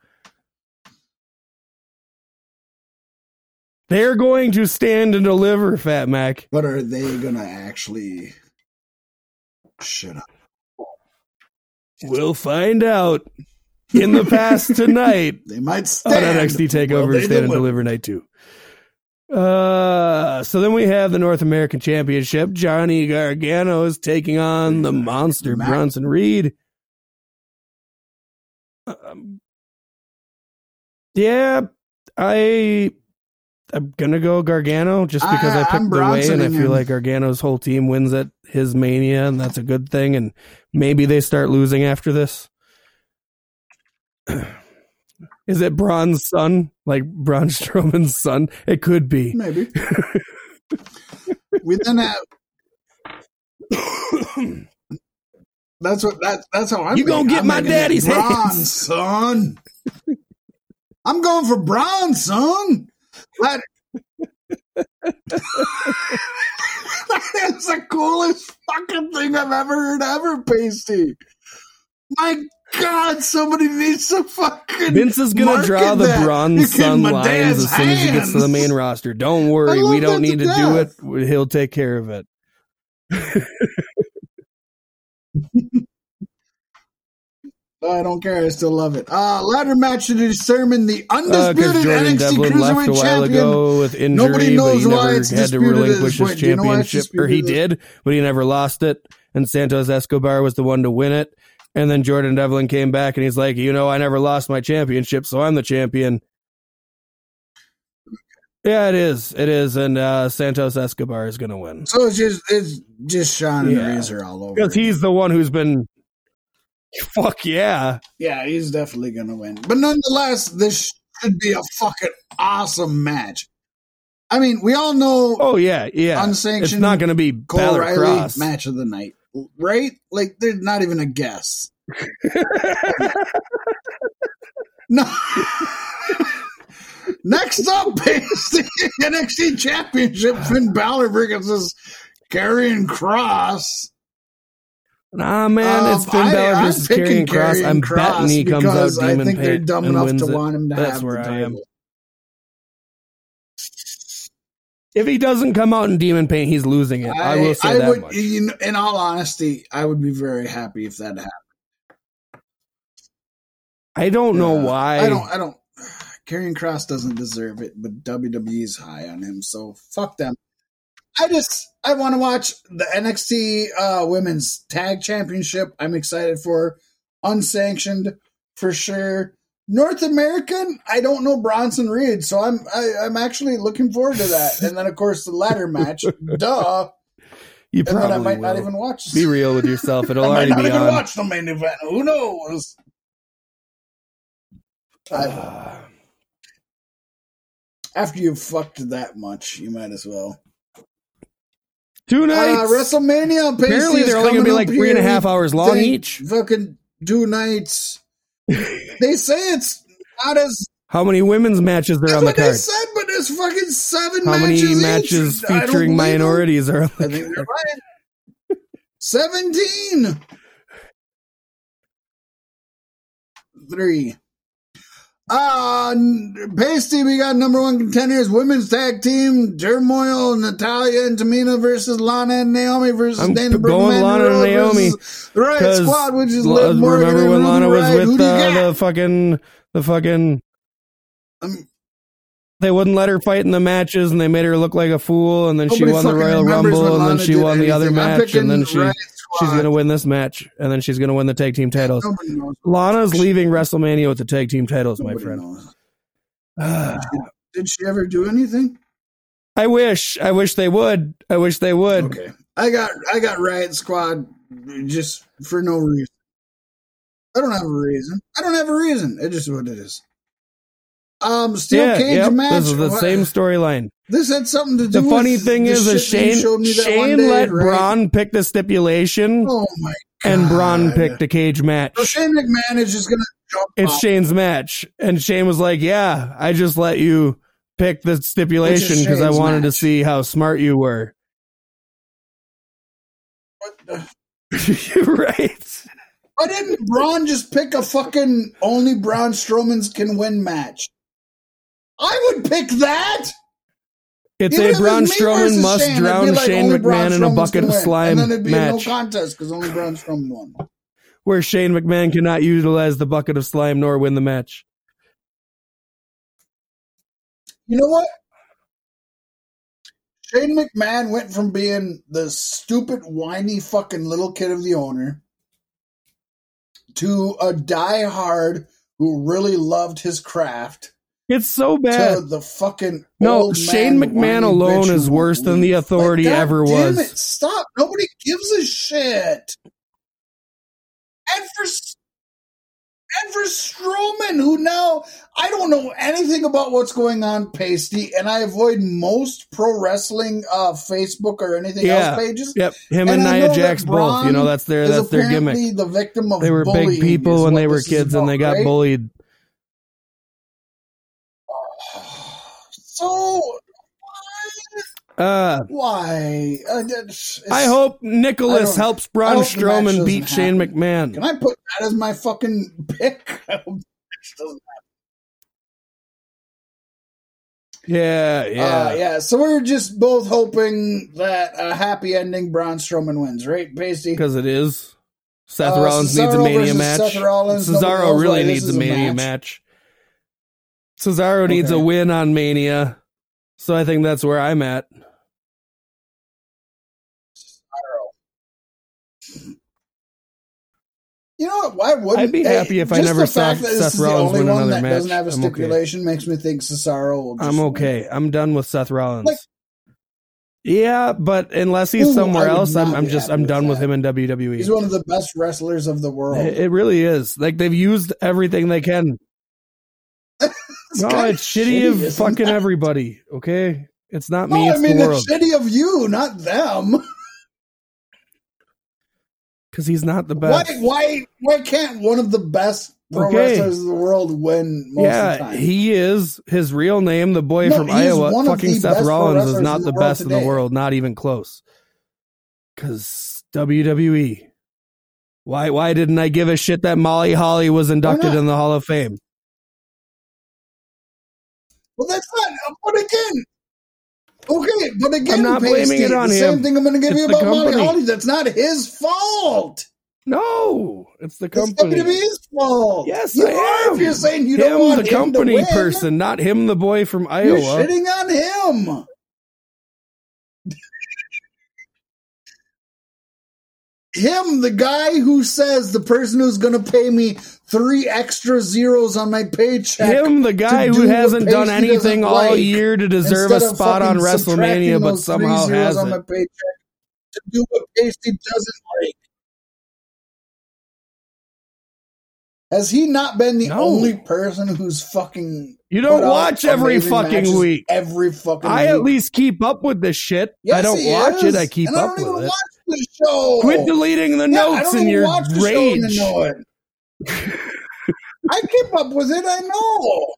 They're going to stand and deliver, Fat Mac. But are they gonna actually shut up? We'll find out in the past tonight They might on stand. NXT Will Takeover Stand and deliver? Deliver Night 2. Uh, so then we have the North American Championship. Johnny Gargano is taking on the monster Mac- Bronson Reed. Um, yeah, I I'm gonna go Gargano just because I, I- picked the way, and I feel him. like Gargano's whole team wins at his Mania, and that's a good thing. And maybe they start losing after this. Is it Braun's son? Like Braun Strowman's son? It could be. Maybe. we then have. That's what that. That's how I'm. You gonna get I'm my daddy's Braun, son. I'm going for Braun, son. That, that is the coolest fucking thing I've ever heard ever, Pasty. My God, somebody needs to fucking. Vince is gonna draw the that. Braun You lines as soon as he gets to the main roster. Don't worry, we don't need to to do it. He'll take care of it. I don't care. I still love it. Uh, ladder match to determine the undisputed Uh, Jordan NXT Devlin left a Cruiserweight while Champion. ago with injury, Nobody but knows he why never it's had to relinquish his. Do you know championship. Or he did, but he never lost it. And Santos Escobar was the one to win it. And then Jordan Devlin came back and he's like, you know, I never lost my championship, so I'm the champion. Yeah, it is. It is, and uh, Santos Escobar is going to win So it's just it's just Shawn and Yeah. Razor all over. because he's the one who's been. Fuck yeah! yeah, he's definitely gonna win. But nonetheless, this should be a fucking awesome match. I mean, we all know Oh yeah, yeah. Unsanctioned It's not going to be Cole Riley Cross. match of the night, right? Like, there's not even a guess. No. Next up is the NXT Championship. Finn Balor versus Karrion Kross. Nah, man, Um, it's Finn I- Balor versus Karrion Kross. I'm Kross betting he comes out because I demon think they're dumb enough to it. want him to That's have where the I am. If he doesn't come out in demon paint, he's losing it. I, will say I that would, much. you know, in all honesty, I would be very happy if that happened. I don't know why. I don't. I don't. Karrion Kross doesn't deserve it, but WWE's high on him, so fuck them. I just I want to watch the NXT uh, Women's Tag Championship. I'm excited for unsanctioned for sure. North American, I don't know Bronson Reed, so I'm I, I'm actually looking forward to that. And then of course the ladder match, duh. You And then probably I might not even watch. Be real with yourself. It'll I might not be even on. watch the main event. Who knows? I- Uh, after you've fucked that much, you might as well. Two Uh, nights. WrestleMania. Pacey Apparently, they're only going to be like three and a half hours long each. Fucking two nights. they say it's not as How many women's matches are that's on the card? said, but there's fucking seven How matches. many matches I don't featuring minorities are on I the think card? they're right. Seventeen. Three. Uh, Pasty, we got number one contenders, women's tag team, Turmoil, Natalya and Tamina versus Lana and Naomi versus I'm Dana going Brooke, Lana and Naomi, The Riot Squad, which is Liv Morgan remember when Lana was with Who do you uh, the fucking the fucking Um, they wouldn't let her fight in the matches and they made her look like a fool and then she won the Royal Rumble and then she won the other match and then she she's going to win this match and then she's going to win the tag team titles. Lana's leaving WrestleMania with the tag team titles, my friend. knows. Did she ever do anything? I wish, I wish they would. I wish they would. Okay. I got I got Riot Squad just for no reason. I don't have a reason. I don't have a reason. It just what it is. Um, steel yeah, cage yep, match. this is the What- same storyline. This had something to do. With the funny thing the is, is Shane showed me that one Shane day, let right? Braun pick the stipulation, Oh my! and Braun picked a cage match. So Shane McMahon is just gonna jump. it's off. Shane's match, and Shane was like, "Yeah, I just let you pick the stipulation because I wanted to see how smart you were." What the- You're right. Why didn't Braun just pick a fucking only Braun Strowman's can win match? I would pick that. It's Even a Braun Strowman must Shane, drown like, Shane Braun McMahon in a bucket of slime and then it'd be match, no contest because only Braun Strowman won. where Shane McMahon cannot utilize the bucket of slime nor win the match. You know what? Shane McMahon went from being the stupid, whiny fucking little kid of the owner to a diehard who really loved his craft It's so bad. to the fucking No, Shane McMahon alone is worse than the authority Like, ever was. It, stop! Nobody gives a shit. And for and for Strowman, who now I don't know anything about what's going on, Pasty, and I avoid most pro wrestling uh, Facebook or anything Yeah. else pages. Yep, him and, And Nia Jax both. You know that's their that's their gimmick. the victim of They were big people when they were kids and they got right? bullied. So Uh, why? Uh, it's- it's- I hope Nicholas don't- helps I Braun Strowman beat Shane happen. McMahon. Can I put that as my fucking pick? I hope the match doesn't Yeah, yeah. Uh, yeah. So we're just both hoping that a happy ending Braun Strowman wins, right, Pasty? Because it is. Seth Uh, Rollins needs a Mania match. Seth Rollins, Cesaro really needs a a Mania match. match. Cesaro needs a win on Mania. So I think that's where I'm at. You know what? Why wouldn't I'd be happy if I just never saw fact that this Seth Rollins win another that doesn't match, have a I'm okay. stipulation makes me think Cesaro. Will just I'm win. okay. I'm done with Seth Rollins. Like- yeah, but unless he's Ooh, somewhere else, I'm, I'm just I'm with done with him in WWE. He's one of the best wrestlers of the world. It, it really is. Like they've used everything they can. It's No, it's shitty of fucking it? everybody. Okay, it's not me. No, I mean the world. it's shitty of you, not them. Because he's not the best. Why? Why can't one of the best pro Okay. wrestlers of the world win most of the yeah, time? he is. His real name, the boy No, from Iowa, fucking Seth Rollins, is not the the best in the world. Not even close. Because WWE. Why? Why didn't I give a shit that Molly Holly was inducted in the Hall of Fame? Well, that's not. But again, okay, but again, I'm not blaming it on the him. Same thing I'm going to give It's you about Molly. Holly. That's not his fault. No, it's the company. It's. WWE's fault. Yes, you I are am. if you're saying you him, don't want the him company person, not him, the boy from Iowa. You're shitting on him. Him, the guy who says the person who's going to pay me three extra zeros on my paycheck. Him, the guy who hasn't done anything all like, year to deserve a spot on WrestleMania, but somehow has on my it. paycheck to do what Pasty doesn't like. Has he not been the No. only person who's fucking? You don't watch every fucking week. Every fucking. I at least keep up with this shit. Yes, I don't watch is. it. I keep and up I don't even with it. The show. Quit deleting the Yeah, notes in your watch the show rage. I keep up with it. I know.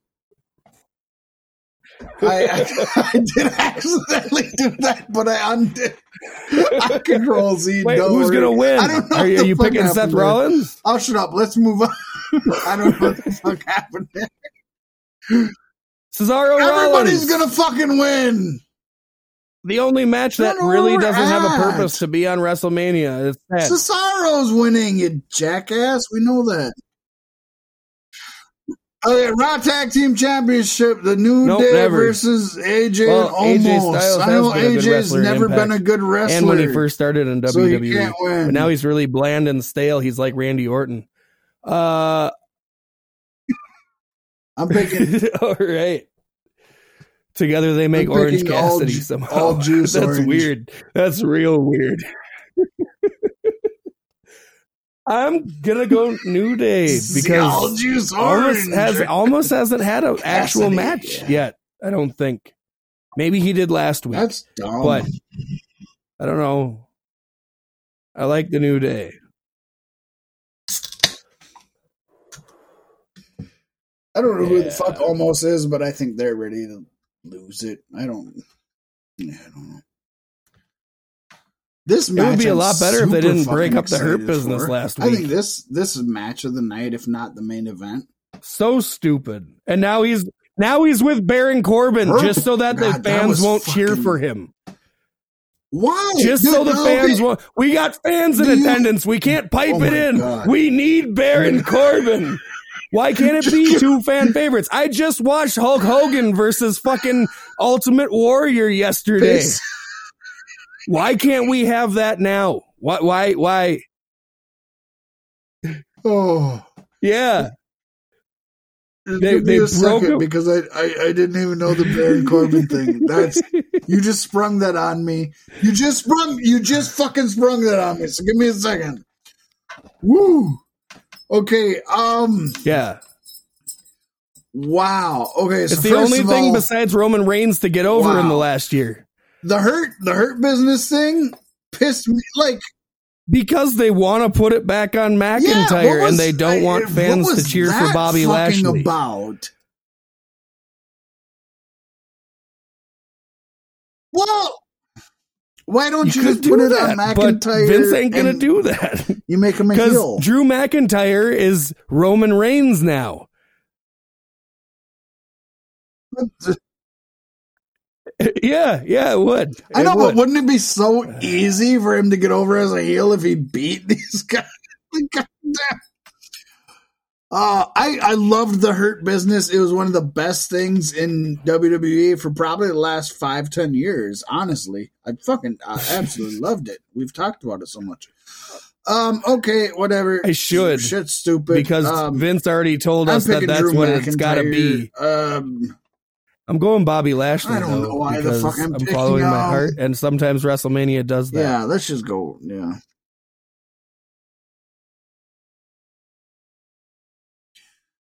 I, I, I did accidentally do that, but I undid. I control Z. Wait, who's worry. gonna win? I don't know Are you, are you picking happened Seth. Rollins? Oh, shut up. Let's move on. I don't know what the fuck happened there. Cesaro Everybody's Rollins. gonna fucking win. The only match that really doesn't have a purpose to be on WrestleMania. It's sad. Cesaro's winning, you jackass. We know that. Okay, Raw Tag Team Championship, the New Nope, Day never. versus AJ Well, AJ Omos. Styles I know AJ's never been a good wrestler. and when he first started in so WWE. can't win. But now he's really bland and stale. He's like Randy Orton. Uh, I'm picking all right. Together they make Orange picking all Cassidy somehow. all juice That's orange. weird. That's real weird. I'm gonna go New Day all because juice almost orange. has Omos hasn't had an actual match yeah. yet. I don't think. Maybe he did last week, That's dumb. but I don't know. I like the New Day. I don't know who the fuck Omos is, but I think they're ready to lose it. I don't. Yeah, I don't know. This It would be a I'm lot better if they didn't break up the Hurt business for. last I think week. this this is match of the night, if not the main event. So stupid. And now he's now he's with Baron Corbin Hurt? just so that the God, that fans was won't cheer for him. Why? Just Dude, so the no, fans okay. won't. We got fans in Do you- attendance. We can't pipe Oh it in. God. We need Baron Corbin. Why can't it be two fan favorites? I just watched Hulk Hogan versus fucking Ultimate Warrior yesterday. Face- Why can't we have that now? Why? Why? Why? Oh, Yeah. They- give me they a broke second because I, I I didn't even know the Baron Corbin thing. That's you just sprung that on me. You just sprung. You just fucking sprung that on me. So give me a second. Woo. Okay. Um. Yeah. Wow. Okay. So It's the only thing all, besides Roman Reigns to get over in the last year. the hurt the hurt business thing pissed me like Because they want to put it back on McIntyre was- and they don't want fans to cheer for Bobby Lashley. about well why don't you, could just do put it that, on McIntyre? Vince ain't gonna do that You make him a heel. Drew McIntyre is Roman Reigns now. yeah, yeah, it would. I It know, would. but wouldn't it be so easy for him to get over as a heel if he beat these guys? God damn. Uh, I I loved the Hurt Business. It was one of the best things in WWE for probably the last five ten years. Honestly, I fucking I absolutely loved it. We've talked about it so much. Um. Okay. Whatever. I should. Shit's stupid. because um, Vince already told us that that's Drew what it's got to be. Um. I'm going Bobby Lashley I don't though know why the fuck I'm I'm following my heart, and sometimes WrestleMania does that. Yeah. Let's just go. Yeah.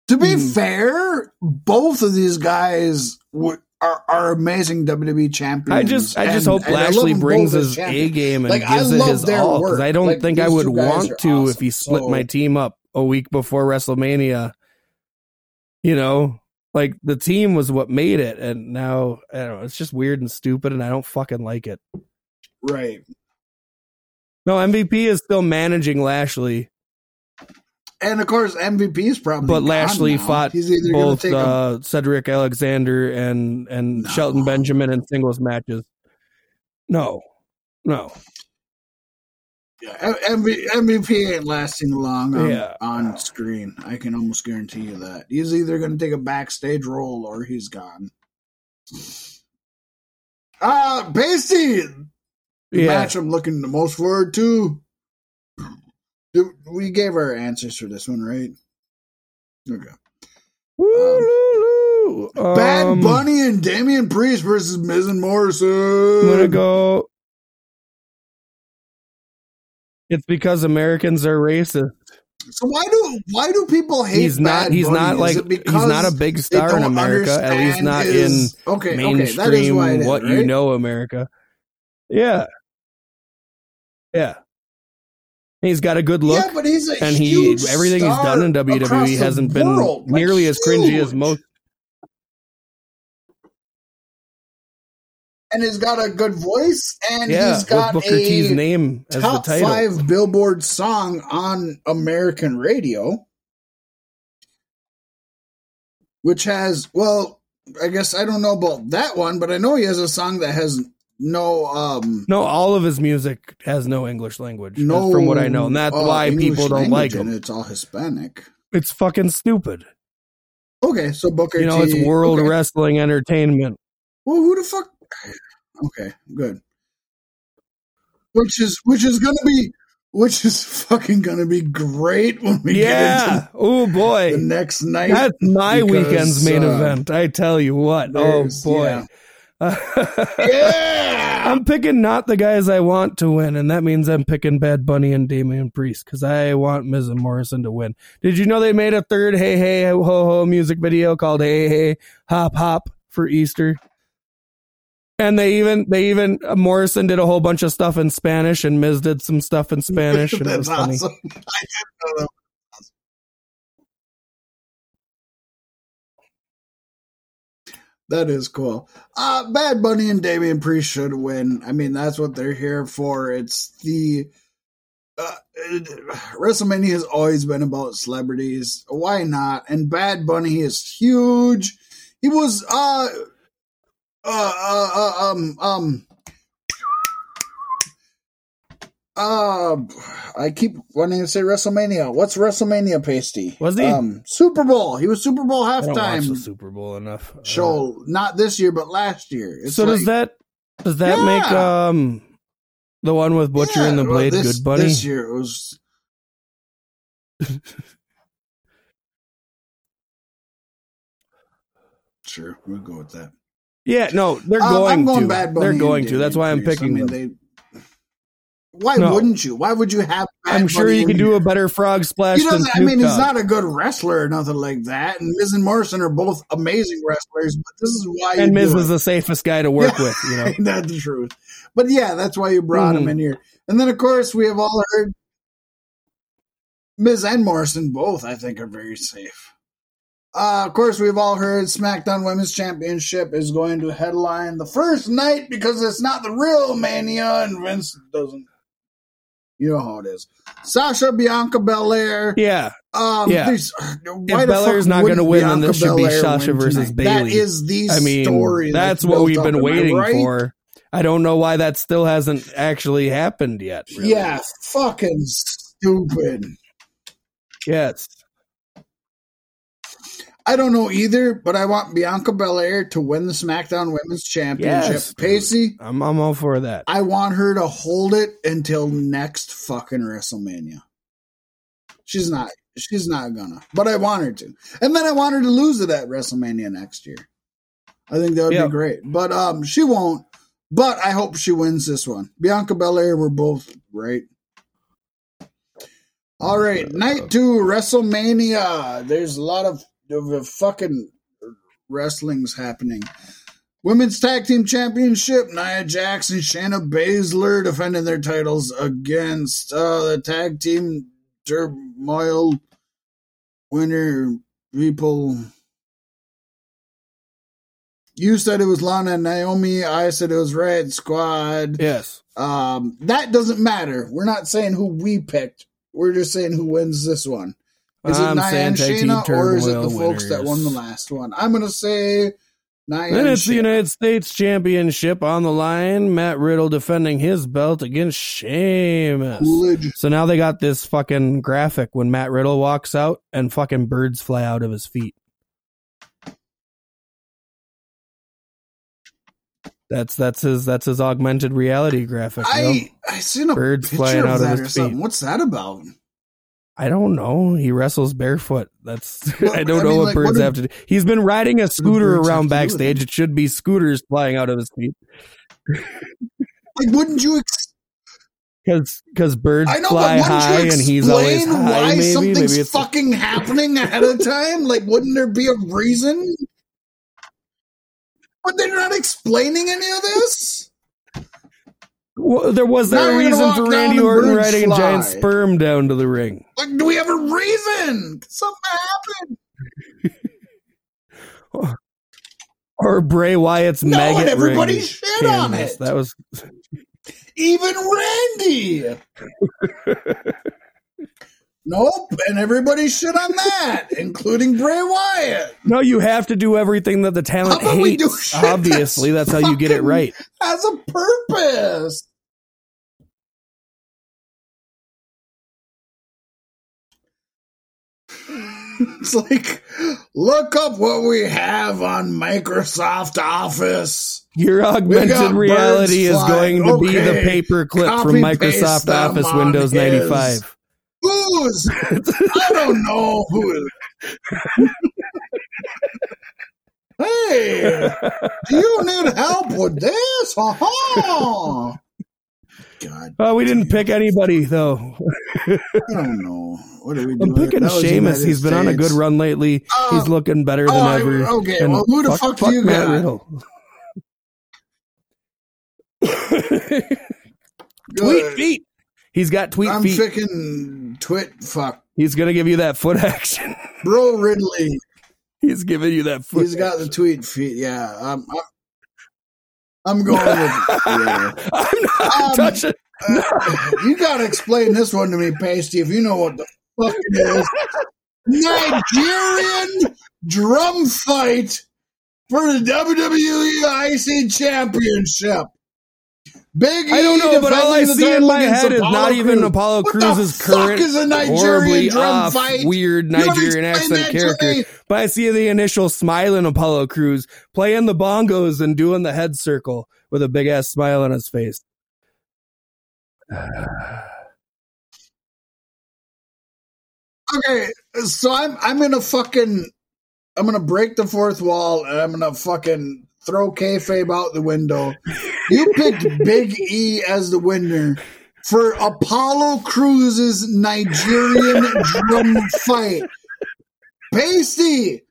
To be Hmm. fair, both of these guys w- are, are amazing WWE champions. I just, I just and- hope and I love Lashley brings his A game and Like, gives it his all. Because. I don't Like, think I would want to if he split So- my team up a week before WrestleMania. You know, like the team was what made it, and now I don't know. It's just weird and stupid, and I don't fucking like it. Right. No, MVP is still managing Lashley, And of course, MVP is probably. but Lashley now. fought He's either gonna both take uh, Cedric Alexander and and No. Shelton Benjamin in singles matches. No, no. Yeah, MV- MVP ain't lasting long on, Yeah. on screen. I can almost guarantee you that. He's either going to take a backstage role or he's gone. Uh, Pasty, the Yeah, match I'm looking the most forward to. We gave our answers for this one, right? Okay. Woo-loo-loo. Bad Um, Bunny and Damian Priest versus Miz and Morrison. I'm gonna go. It's because Americans are racist. So why do why do people hate? He's not. Bad He's Bunny? not like. He's not a big star in America. At least not his- in okay, okay, that is mainstream. why it is, what you know, America. Yeah, yeah. He's got a good look, Yeah, but he's a and he huge everything he's done in WWE hasn't been like nearly as cringy as most. and he's got a good voice, and Yeah, he's got Booker a T's name as the top title. five Billboard song on American radio, which has well, I guess I don't know about that one, but I know he has a song that has no um No, all of his music has no English language, no from what I know, and that's uh, why English people don't like him. It's all Hispanic. It's fucking stupid. Okay, so Booker You know, T. it's world okay. wrestling entertainment. Well, who the fuck? Okay, good. Which is which is gonna be which is fucking gonna be great when we Yeah. get Oh boy. the next night. That's my because, weekend's main uh, event. I tell you what. Oh boy. yeah, I'm picking not the guys I want to win, and that means I'm picking Bad Bunny and Damian Priest because I want Miz and Morrison to win. Did you know they made a third Hey Hey Ho Ho music video called Hey Hey Hop Hop for Easter? And they even they even uh, Morrison did a whole bunch of stuff in Spanish, and Miz did some stuff in Spanish, and it was That's funny. that. Is cool. Uh, Bad Bunny and Damian Priest should win. I mean, that's what they're here for. It's the uh, WrestleMania has always been about celebrities. Why not? And Bad Bunny is huge. He was uh uh uh, uh um um uh I keep wanting to say WrestleMania. What's WrestleMania pasty? Was he? Um Super Bowl. He was Super Bowl I don't watch the halftime Super Bowl enough. Uh, show. Not this year, but last year. It's so does that does that Yeah. make um the one with Butcher and the well, Blade this, Good buddy? This year it was. sure, we'll go with that. Yeah, no, they're Um, going I'm going to. Bad Bunny they're going to. That's why I'm picking I mean, them. Why No. wouldn't you? Why would you have? I'm sure you can do a better frog splash than doesn't. I mean, he's not a good wrestler or nothing like that. And Miz and Morrison are both amazing wrestlers, but this is why. And Miz is it. the safest guy to work Yeah. with. You know, that's the truth. But yeah, that's why you brought him Mhm. in here. And then, of course, we have all heard Miz and Morrison both, I think, are very safe. Uh, of course, we've all heard SmackDown Women's Championship is going to headline the first night because it's not the real Mania, and Vince doesn't. You know how it is. Sasha Bianca Belair. yeah. Um, Yeah. why If Belair's not gonna win, then this should be Sasha versus tonight? That is the I mean, story. that's what we've been waiting right? for. I don't know why that still hasn't actually happened yet. really. Yeah, fucking stupid. Yes. I don't know either, but I want Bianca Belair to win the SmackDown Women's Championship. Yes. Pacey, I'm I'm all for that. I want her to hold it until next fucking WrestleMania. She's not. She's not gonna. But I want her to. And then I want her to lose it at WrestleMania next year. I think that would Yeah. be great. But um she won't. But I hope she wins this one. Bianca Belair, we're both right. All right, night two, WrestleMania. There's a lot of, of fucking wrestling's happening. Women's Tag Team Championship, Nia Jax and Shayna Baszler defending their titles against uh, the Tag Team Turmoil winner people. You said it was Lana and Naomi. I said it was Riott Squad. yes. Um, that doesn't matter. We're not saying who we picked. We're just saying who wins this one. Is it I'm Nia and Shayna, or is it the folks that won the last one? I'm gonna say Nia Then it's the United States Championship on the line. Matt Riddle defending his belt against Sheamus. Coolidge. So now they got this fucking graphic when Matt Riddle walks out and fucking birds fly out of his feet. That's that's his that's his augmented reality graphic. you know? I I seen a Birds picture flying of out of that his or something. feet. What's that about? I don't know. He wrestles barefoot. That's Well, I don't I know mean, what like, birds what do- have to do. He's been riding a scooter around to do with backstage. it? Should be scooters flying out of his feet Like, wouldn't you? Ex- because because birds I know, fly high and he's always high. why Maybe something's maybe it's fucking happening ahead of time? Like, wouldn't there be a reason? But they're not explaining any of this. Well, there was that reason for Randy Orton riding a giant sperm down to the ring. Like, do we have a reason? Something happened. Or Bray Wyatt's No, maggot and everybody ring shit on it. That was Even Randy. nope, and everybody shit on that, including Bray Wyatt. no. You have to do everything that the talent How about we do hates. Obviously, that's, that's how you get it right. Has a purpose. It's like, look up what we have on Microsoft Office. Your augmented reality is going to be the flying. paper clip from Copy Microsoft Office Windows 95. Who's? I don't know who. hey, do you need help with this? Uh-huh. God, Oh, we didn't pick anybody though. I don't know. What are we doing? I'm picking That Sheamus. He's been on a good run lately. Oh. He's looking better than Oh, ever. okay, And well, who the fuck do you Matt got? Riddle. tweet feet. He's got tweet I'm feet. picking twit fuck. He's gonna give you that foot action. Bro Ridley. He's giving you that foot. He's got the tweet feet. Yeah. Um, I'm, I'm, going with. Yeah. I'm not Um, touching. Uh, you gotta explain this one to me, Pasty, if you know what the fuck it is. Nigerian drum fight for the WWE IC Championship. Big I don't know, but all I see in my head is Apollo not even. Apollo What Crews's current is a Nigerian horribly off, fight? weird Nigerian accent character. But I see the initial smiling Apollo Crews playing the bongos and doing the head circle with a big ass smile on his face. Okay, so I'm I'm gonna fucking I'm gonna break the fourth wall and I'm gonna fucking throw kayfabe out the window. You picked Big E as the winner for Apollo Crews's Nigerian drum fight. Pasty,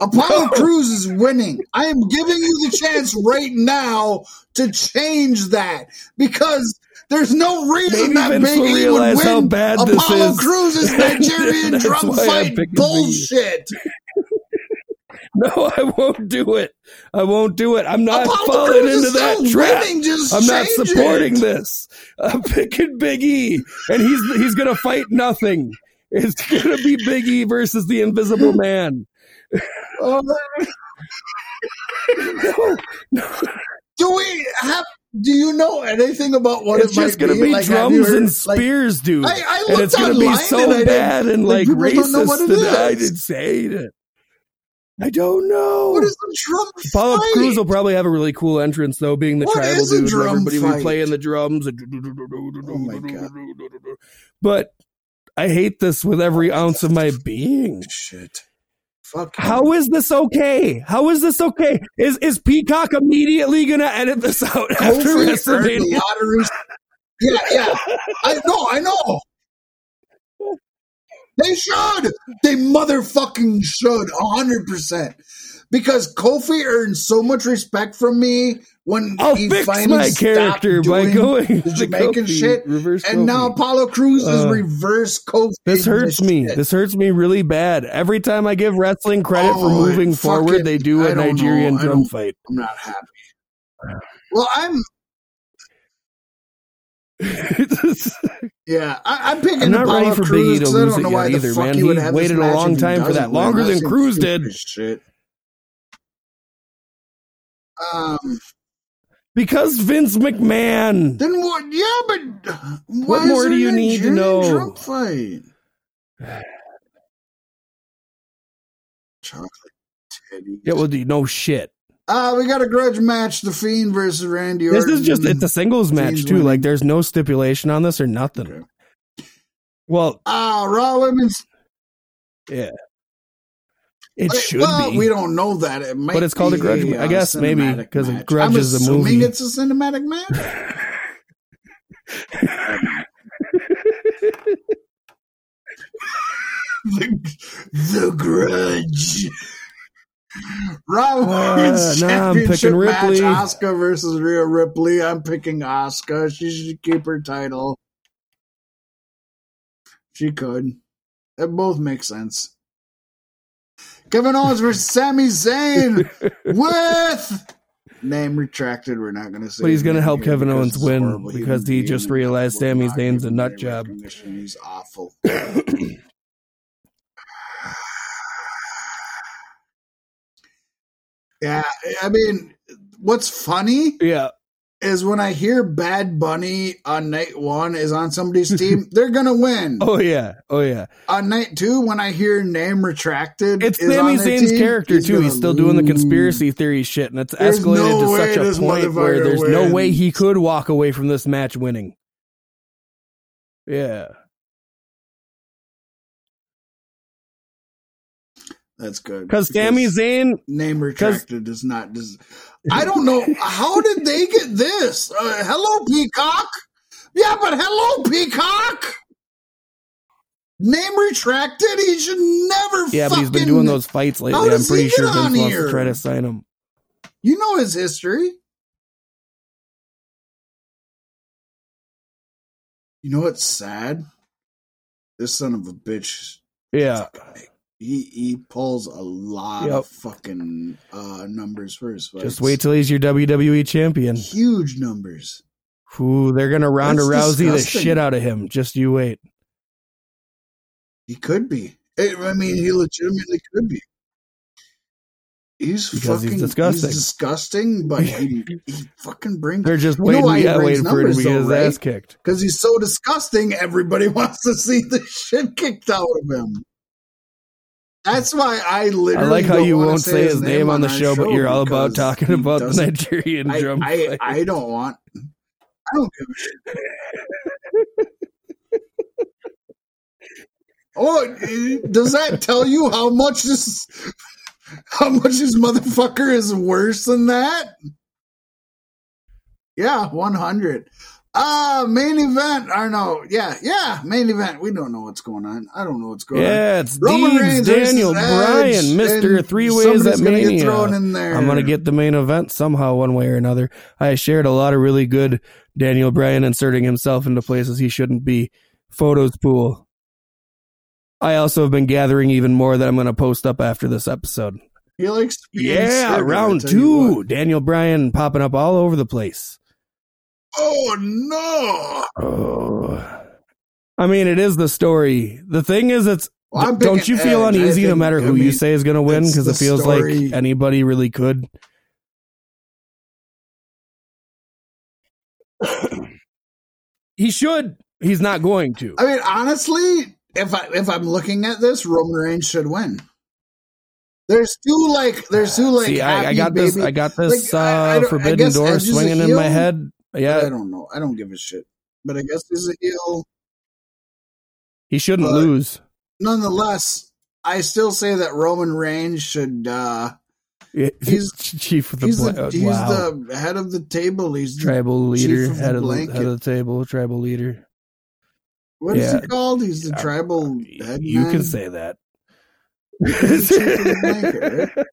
Apollo oh. Crews is winning. I am giving you the chance right now to change that because there's no reason Maybe that Big E would win how bad this Apollo is. Crews's Nigerian That's drum fight bullshit. No, I won't do it. I won't do it. I'm not Apollo falling into that trap. winning, just I'm not supporting it. this. I'm picking Big E, and he's he's gonna fight nothing. It's gonna be Big E versus the Invisible Man. Uh, No, no, do we have? Do you know anything about what it's it might just gonna be? be Like, drums heard- and like, spears, dude. I- I and it's gonna be so and bad and like, like, people don't know what racist. I didn't say it. I don't know. What is the drum Apollo fight? Crews will probably have a really cool entrance though, being the What tribal dude. drum Everybody fight? playing the drums. Oh my God. But I hate this with every ounce of my being. Shit. Fuck. How is this okay? How is this okay? Is is Peacock immediately gonna edit this out after WrestleMania? Yeah, yeah. I know, I know. They should. They motherfucking should. hundred percent. Because Kofi earned so much respect from me when I'll he fix finally my stopped character by going the Jamaican Kofi, shit. reverse And now Kofi. Apollo Crews is Uh, reverse Kofi. This hurts me. shit. This hurts me really bad. Every time I give wrestling credit for Oh, moving forward, it. they do a. Nigerian drum fight. I'm not happy. Well, I'm yeah. I, I'm picking I'm not ready for Crews Biggie to lose don't it know yet either, man. he would have waited a long time for that, win. longer than Crews did. Shit. Um. Because Vince McMahon. Then what? Yeah, but What more do you need to know? Drum fight. Chocolate teddy. Yeah, well, no shit. Uh, we got a grudge match: The Fiend versus Randy Orton. This is just, it's a singles match Fiend's too. winning. Like, there's no stipulation on this or nothing. Okay. Well, Ah, Raw Women's. yeah. It Wait, should well, be. we don't know that. It might But it's called a grudge ma- I uh, guess maybe, because. Grudge I'm is a movie. it's a cinematic match. the, the Grudge. Raw Uh, Women's nah, I'm Championship Ripley. match: Asuka versus Rhea Ripley. I'm picking Asuka. She should keep her title. She could. It both makes sense. Kevin Owens versus Sami Zayn with name retracted. We're not going to say. But he's gonna help Kevin Owens win because he just realized Sami Zayn's a nut job. He's awful. yeah, I mean, what's funny yeah. is when I hear Bad Bunny on night one is on somebody's team, they're gonna win. Oh yeah. Oh yeah. On night two, when I hear name retracted, It's is Sami on their Zayn's team, character too. He's still doing the conspiracy theory shit, and it's There's escalated no to such a point where there's no way he could walk away from this match winning. Yeah. That's good Because Sami Zayn, name retracted does not. Des- I don't know how did they get this. Uh, hello, Peacock. Yeah, but hello, Peacock. Name retracted. He should never. yeah, but he's been doing those fights lately. I'm pretty sure Vince wants to try to sign him. You know his history. You know what's sad? This son of a bitch. Yeah. He he pulls a lot Yep. of fucking uh, numbers for his fights. Just wait till he's your WWE champion. huge numbers. Ooh, they're gonna Ronda That's Rousey the shit out of him. Just you wait. He could be. I mean, he legitimately could be. He's Because he's fucking disgusting. He's disgusting, but he, he fucking brings They're just You know waiting, yeah, waiting for him to get his right? ass kicked. because he's so disgusting. Everybody wants to see the shit kicked out of him. That's why I literally. I like how you won't say his name on the our show, but you're all about talking about the Nigerian I, drum I, fight. I don't want. I don't give a shit. oh, does that tell you how much this, how much this motherfucker is worse than that? Yeah, one hundred. Uh main event. Or no, yeah, yeah, main event. We don't know what's going on. I don't know what's going on. yeah, it's Roman Deeds, Reigns Daniel Bryan, Mister Three Ways at gonna Mania. thrown in there. I'm gonna get the main event somehow, one way or another. I shared a lot of really good Daniel Bryan inserting himself into places he shouldn't be. Photos pool. I also have been gathering even more that I'm going to post up after this episode. He likes Yeah, round two. Daniel Bryan popping up all over the place. Oh no! Oh. I mean, it is the story. The thing is, it's Well, don't you feel Edge. Uneasy no think- matter I who you say is going to win because it feels story. like anybody really could. he should. He's not going to. I mean, honestly, if I if I'm looking at this, Roman Reigns should win. There's two like there's two like See, I, I got this. I got this Like, I- I uh, I forbidden door Edge is a swinging in my head. I don't know. I don't give a shit. But I guess he's a heel. he shouldn't but- lose. Nonetheless, I still say that Roman Reigns should. uh He's- chief of the He's bla- the he's wow. the head of the table. He's the, tribal leader, of the head of the, head of the table, tribal leader. what is yeah. he called? He's the Yeah. tribal head You man. can say that. He's the chief of the blanket, right?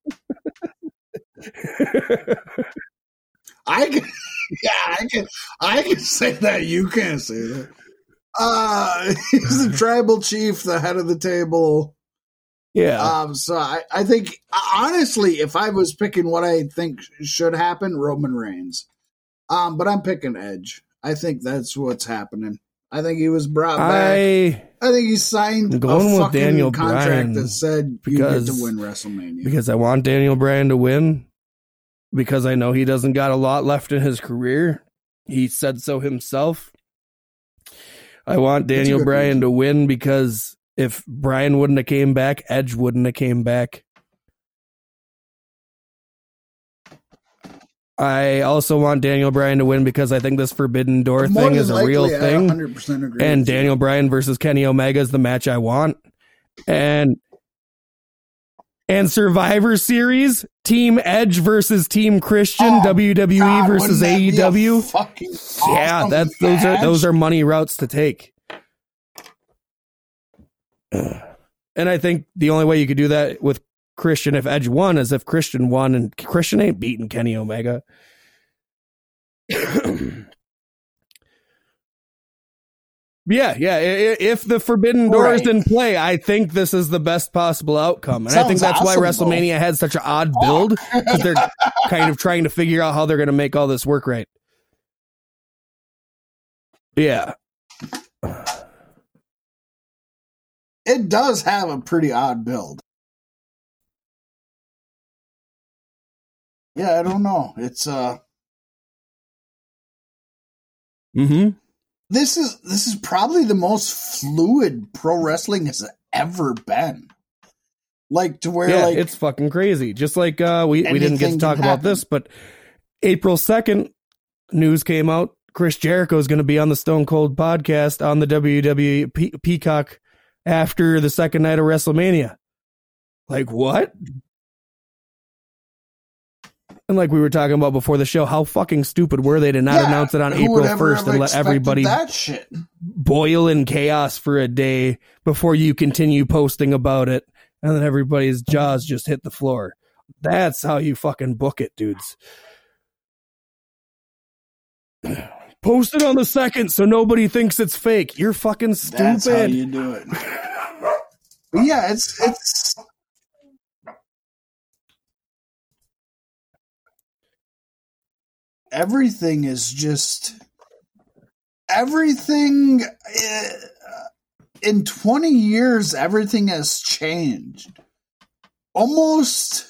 I can, yeah, I can, I can say that. You can't say that. Uh, he's the tribal chief, the head of the table. yeah, Um, so I, I think honestly, if I was picking what I think should happen, Roman Reigns. Um, but I'm picking Edge. I think that's what's happening. I think he was brought back. I I think he signed going a with Daniel contract Bryan that said you get to win WrestleMania. because I want Daniel Bryan to win because I know he doesn't got a lot left in his career. He said so himself. I want Daniel Bryan reason. to win because if Bryan wouldn't have came back, Edge wouldn't have came back. I also want Daniel Bryan to win because I think this Forbidden Door More thing is a likely, real thing. 100% agree. and. Daniel Bryan versus Kenny Omega is the match I want. And and Survivor Series, Team Edge versus Team Christian, Oh, WWE God, versus AEW. fucking Yeah, awesome that's those are those are money routes to take. And I think the only way you could do that with Christian if Edge won is if Christian won and Christian ain't beating Kenny Omega. Yeah, yeah. If the Forbidden Door is Right. in play, I think this is the best possible outcome, and I think Sounds that's why awesome, though. WrestleMania had such an odd build because they're kind of trying to figure out how they're going to make all this work right. Yeah, It does have a pretty odd build. Yeah, I don't know. It's uh hmm this is this is probably the most fluid pro wrestling has ever been. Like to where yeah. like it's fucking crazy. Just like uh, we we didn't get to talk about happen. this, but April second, news came out. Chris Jericho is going to be on the Stone Cold podcast on the WWE Pe- Peacock after the second night of WrestleMania. Like what? And like we were talking about before the show, how fucking stupid were they to not Yeah, announce it on April first and let everybody that shit. boil in chaos for a day before you continue posting about it and then everybody's jaws just hit the floor. That's how you fucking book it, dudes. Post it on the second so nobody thinks it's fake. You're fucking stupid. That's how you do it. Yeah, it's it's everything is just everything uh, in 20 years everything has changed. Almost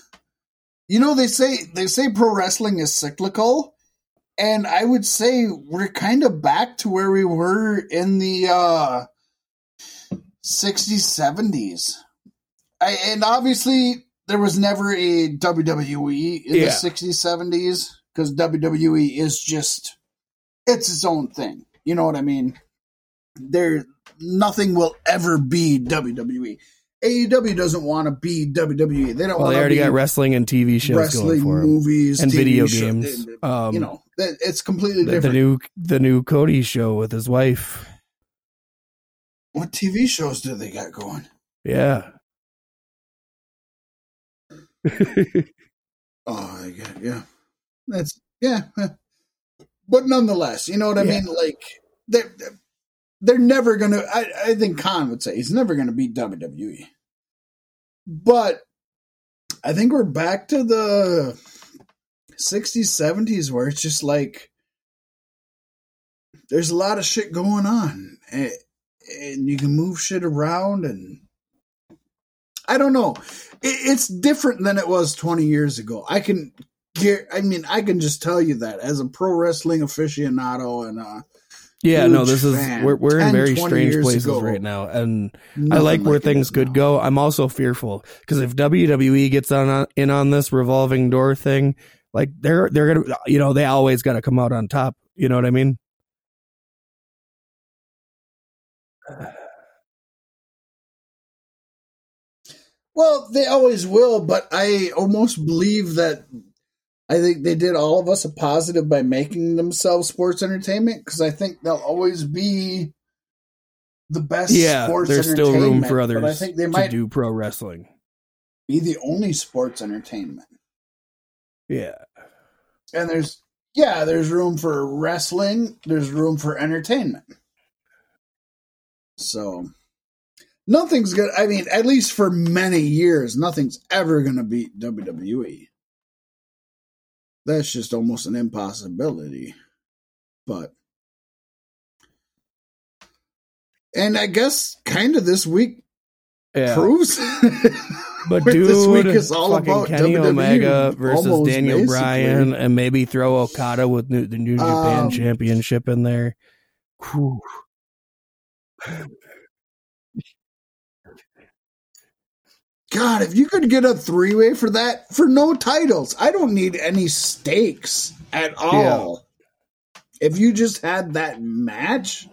you know they say they say pro wrestling is cyclical and i would say we're kind of back to where we were in the uh 60s 70s I, and obviously there was never a WWE in Yeah. the 60s 70s because WWE is just it's its own thing. You know what I mean? There nothing will ever be WWE. AEW doesn't want to be WWE. They don't want to be. Well, they already got wrestling and TV shows going wrestling movies and TV video show- games. Um, you know, it's completely the, the new the new Cody show with his wife. what TV shows do they got going? Yeah. Oh, I get yeah. That's yeah. eh. But nonetheless, you know what I Yeah. mean? Like they're they're never gonna I, I think Khan would say he's never gonna beat WWE. But I think we're back to the 60s, 70s where it's just like there's a lot of shit going on. And, and you can move shit around and I don't know. It, it's different than it was 20 years ago. I can I mean, I can just tell you that as a pro wrestling aficionado and uh Yeah, no, this is fan. we're we're in very strange places ago, right now, and I like where it things could now. go. I'm also fearful because if WWE gets on in on this revolving door thing, like they're they're gonna you know they always got to come out on top. You know what I mean? Well, they always will, but I almost believe that I think they did all of us a positive by making themselves sports entertainment because I think they'll always be the best Yeah, sports there's still room entertainment, for others I think they to might do pro wrestling. be the only sports entertainment. Yeah, And there's yeah, there's room for wrestling, there's room for entertainment. So nothing's good I mean, at least for many years, nothing's ever gonna beat WWE. That's just almost an impossibility. But and I guess kind of this week yeah. proves But dude, this week is all about Kenny WWE, Omega versus almost Daniel basically. Bryan, and maybe throw Okada with new, the New Japan Um, Championship in there. Whew. God, if you could get a three way for that for no titles, I don't need any stakes at all. If you just had that match,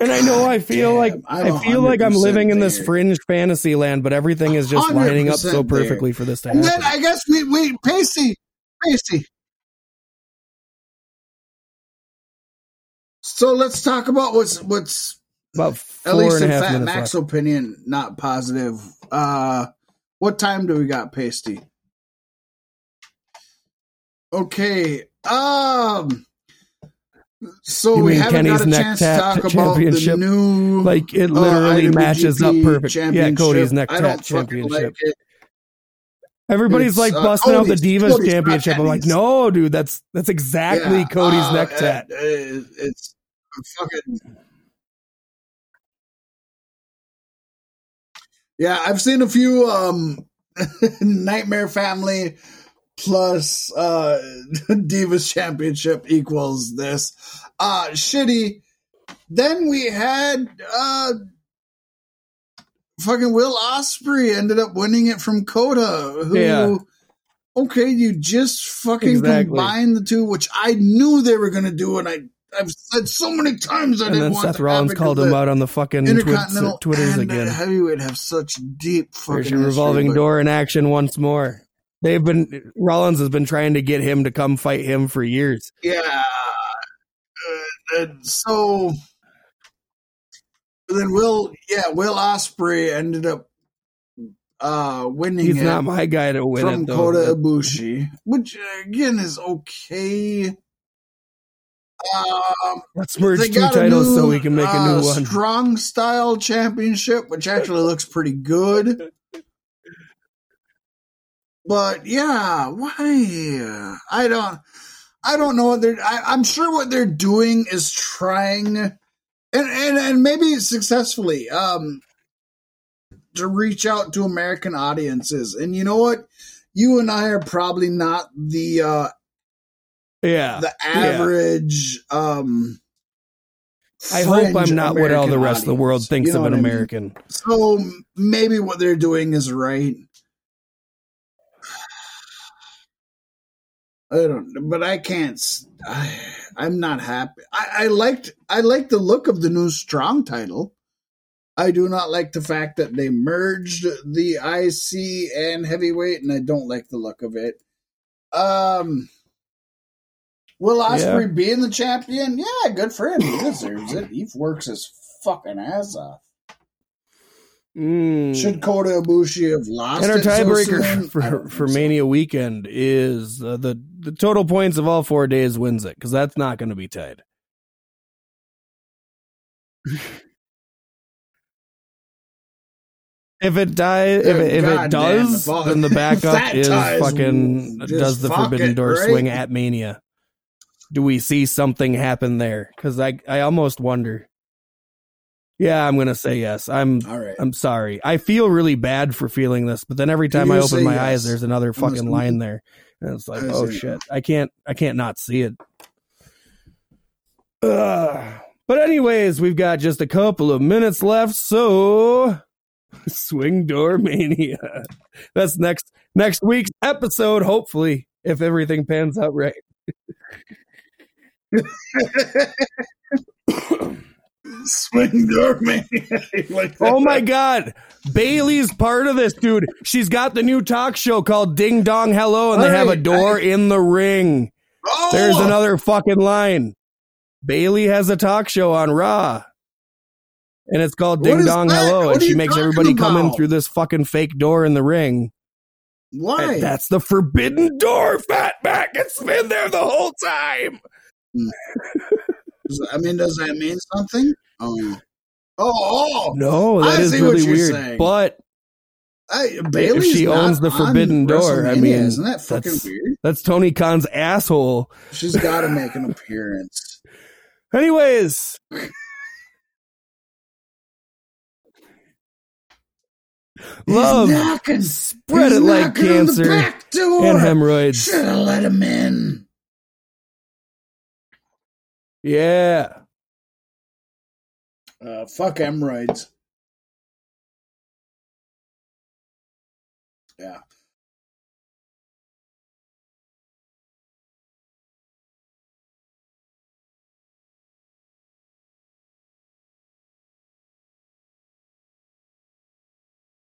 And I know I feel damn, like I'm I feel like I'm 100% living in this there. fringe fantasy land, but everything is just lining up so 100% there. perfectly for this to and happen. then I guess we wait, Pacey, Pacey. So let's talk about what's what's About at least and in Fat Mac's left. opinion, not positive. Uh what time do we got, Pasty? Okay. Um so You we haven't Kenny's got a neck chance to talk about the new Like it uh, literally matches up perfect. Yeah. Cody's neck I tat championship. like. Everybody's It's, like uh, busting out the Divas Cody's championship. I'm like, no, dude, that's that's exactly Yeah, Cody's uh, neck uh, tat. uh, it's fucking Yeah, I've seen a few um Nightmare Family plus uh Divas Championship equals this. Uh shitty. Then we had uh fucking Will Ospreay ended up winning it from Kota, who Yeah. okay, you just fucking Exactly. combine the two, which I knew they were gonna do, and I I've said so many times I And didn't then want Seth Rollins called him out on the fucking twits, Twitters and again. Heavyweight have such deep fucking There's your history, revolving but- door in action once more. They've been Rollins has been trying to get him to come fight him for years. Yeah. Uh, and so then Will yeah, Will Ospreay ended up uh winning He's not my guy to win from it though. Kota Ibushi, which again is okay. Um, Let's merge two titles so we can make a uh, new one. Strong Style Championship, which actually looks pretty good. But yeah, why? I don't. I don't know what they're. I, I'm sure what they're doing is trying, and and and maybe successfully, um, to reach out to American audiences. And you know what? You and I are probably not the uh Yeah. the average. um I hope I'm not what all the American rest of the world thinks You know of an what I mean? American. So maybe what they're doing is right. I don't, but I can't. I, am not happy. I, I liked. I like the look of the new strong title. I do not like the fact that they merged the IC and heavyweight, and I don't like the look of it. Um, Will Ospreay being the champion? Yeah, good for him. He deserves it. He works his fucking ass off. Mm. Should Kota Ibushi have lost? and our it so tiebreaker for for so. Mania weekend is uh, the the total points of all four days wins it because that's not going to be tied. If it dies, if it, if it does, all- then the backup is fucking does the Forbidden Door right? swing at Mania. Do we see something happen there? Because I I almost wonder. Yeah, I'm gonna say yes. I'm All right. I'm sorry. I feel really bad for feeling this, but then every time I open my yes. eyes, there's another fucking listening. line there, and it's like, oh shit, I can't, I can't not see it. Uh, but anyways, we've got just a couple of minutes left, so swing door mania. That's next next week's episode, hopefully, if everything pans out right. Swing door man. like Oh my god. Bayley's part of this, dude. She's got the new talk show called Ding Dong Hello, and they have a door in the ring. Oh, There's another fucking line. Bayley has a talk show on Raw. And it's called Ding Dong that? Hello. What And she makes everybody come in through this fucking fake door in the ring. Why? And that's the forbidden door, Fatback. It's been there the whole time. I mean, does that mean something? Oh, oh, oh. No, I that is see what really weird. saying. But I, Bayley's she owns the forbidden door, I mean, isn't that fucking that's- weird? that's Tony Khan's asshole. She's got to make an appearance. Anyways, love knocking. spread it like knocking on the cancer and hemorrhoids. Should have let him in. Yeah. Uh, fuck hemorrhoids. Yeah.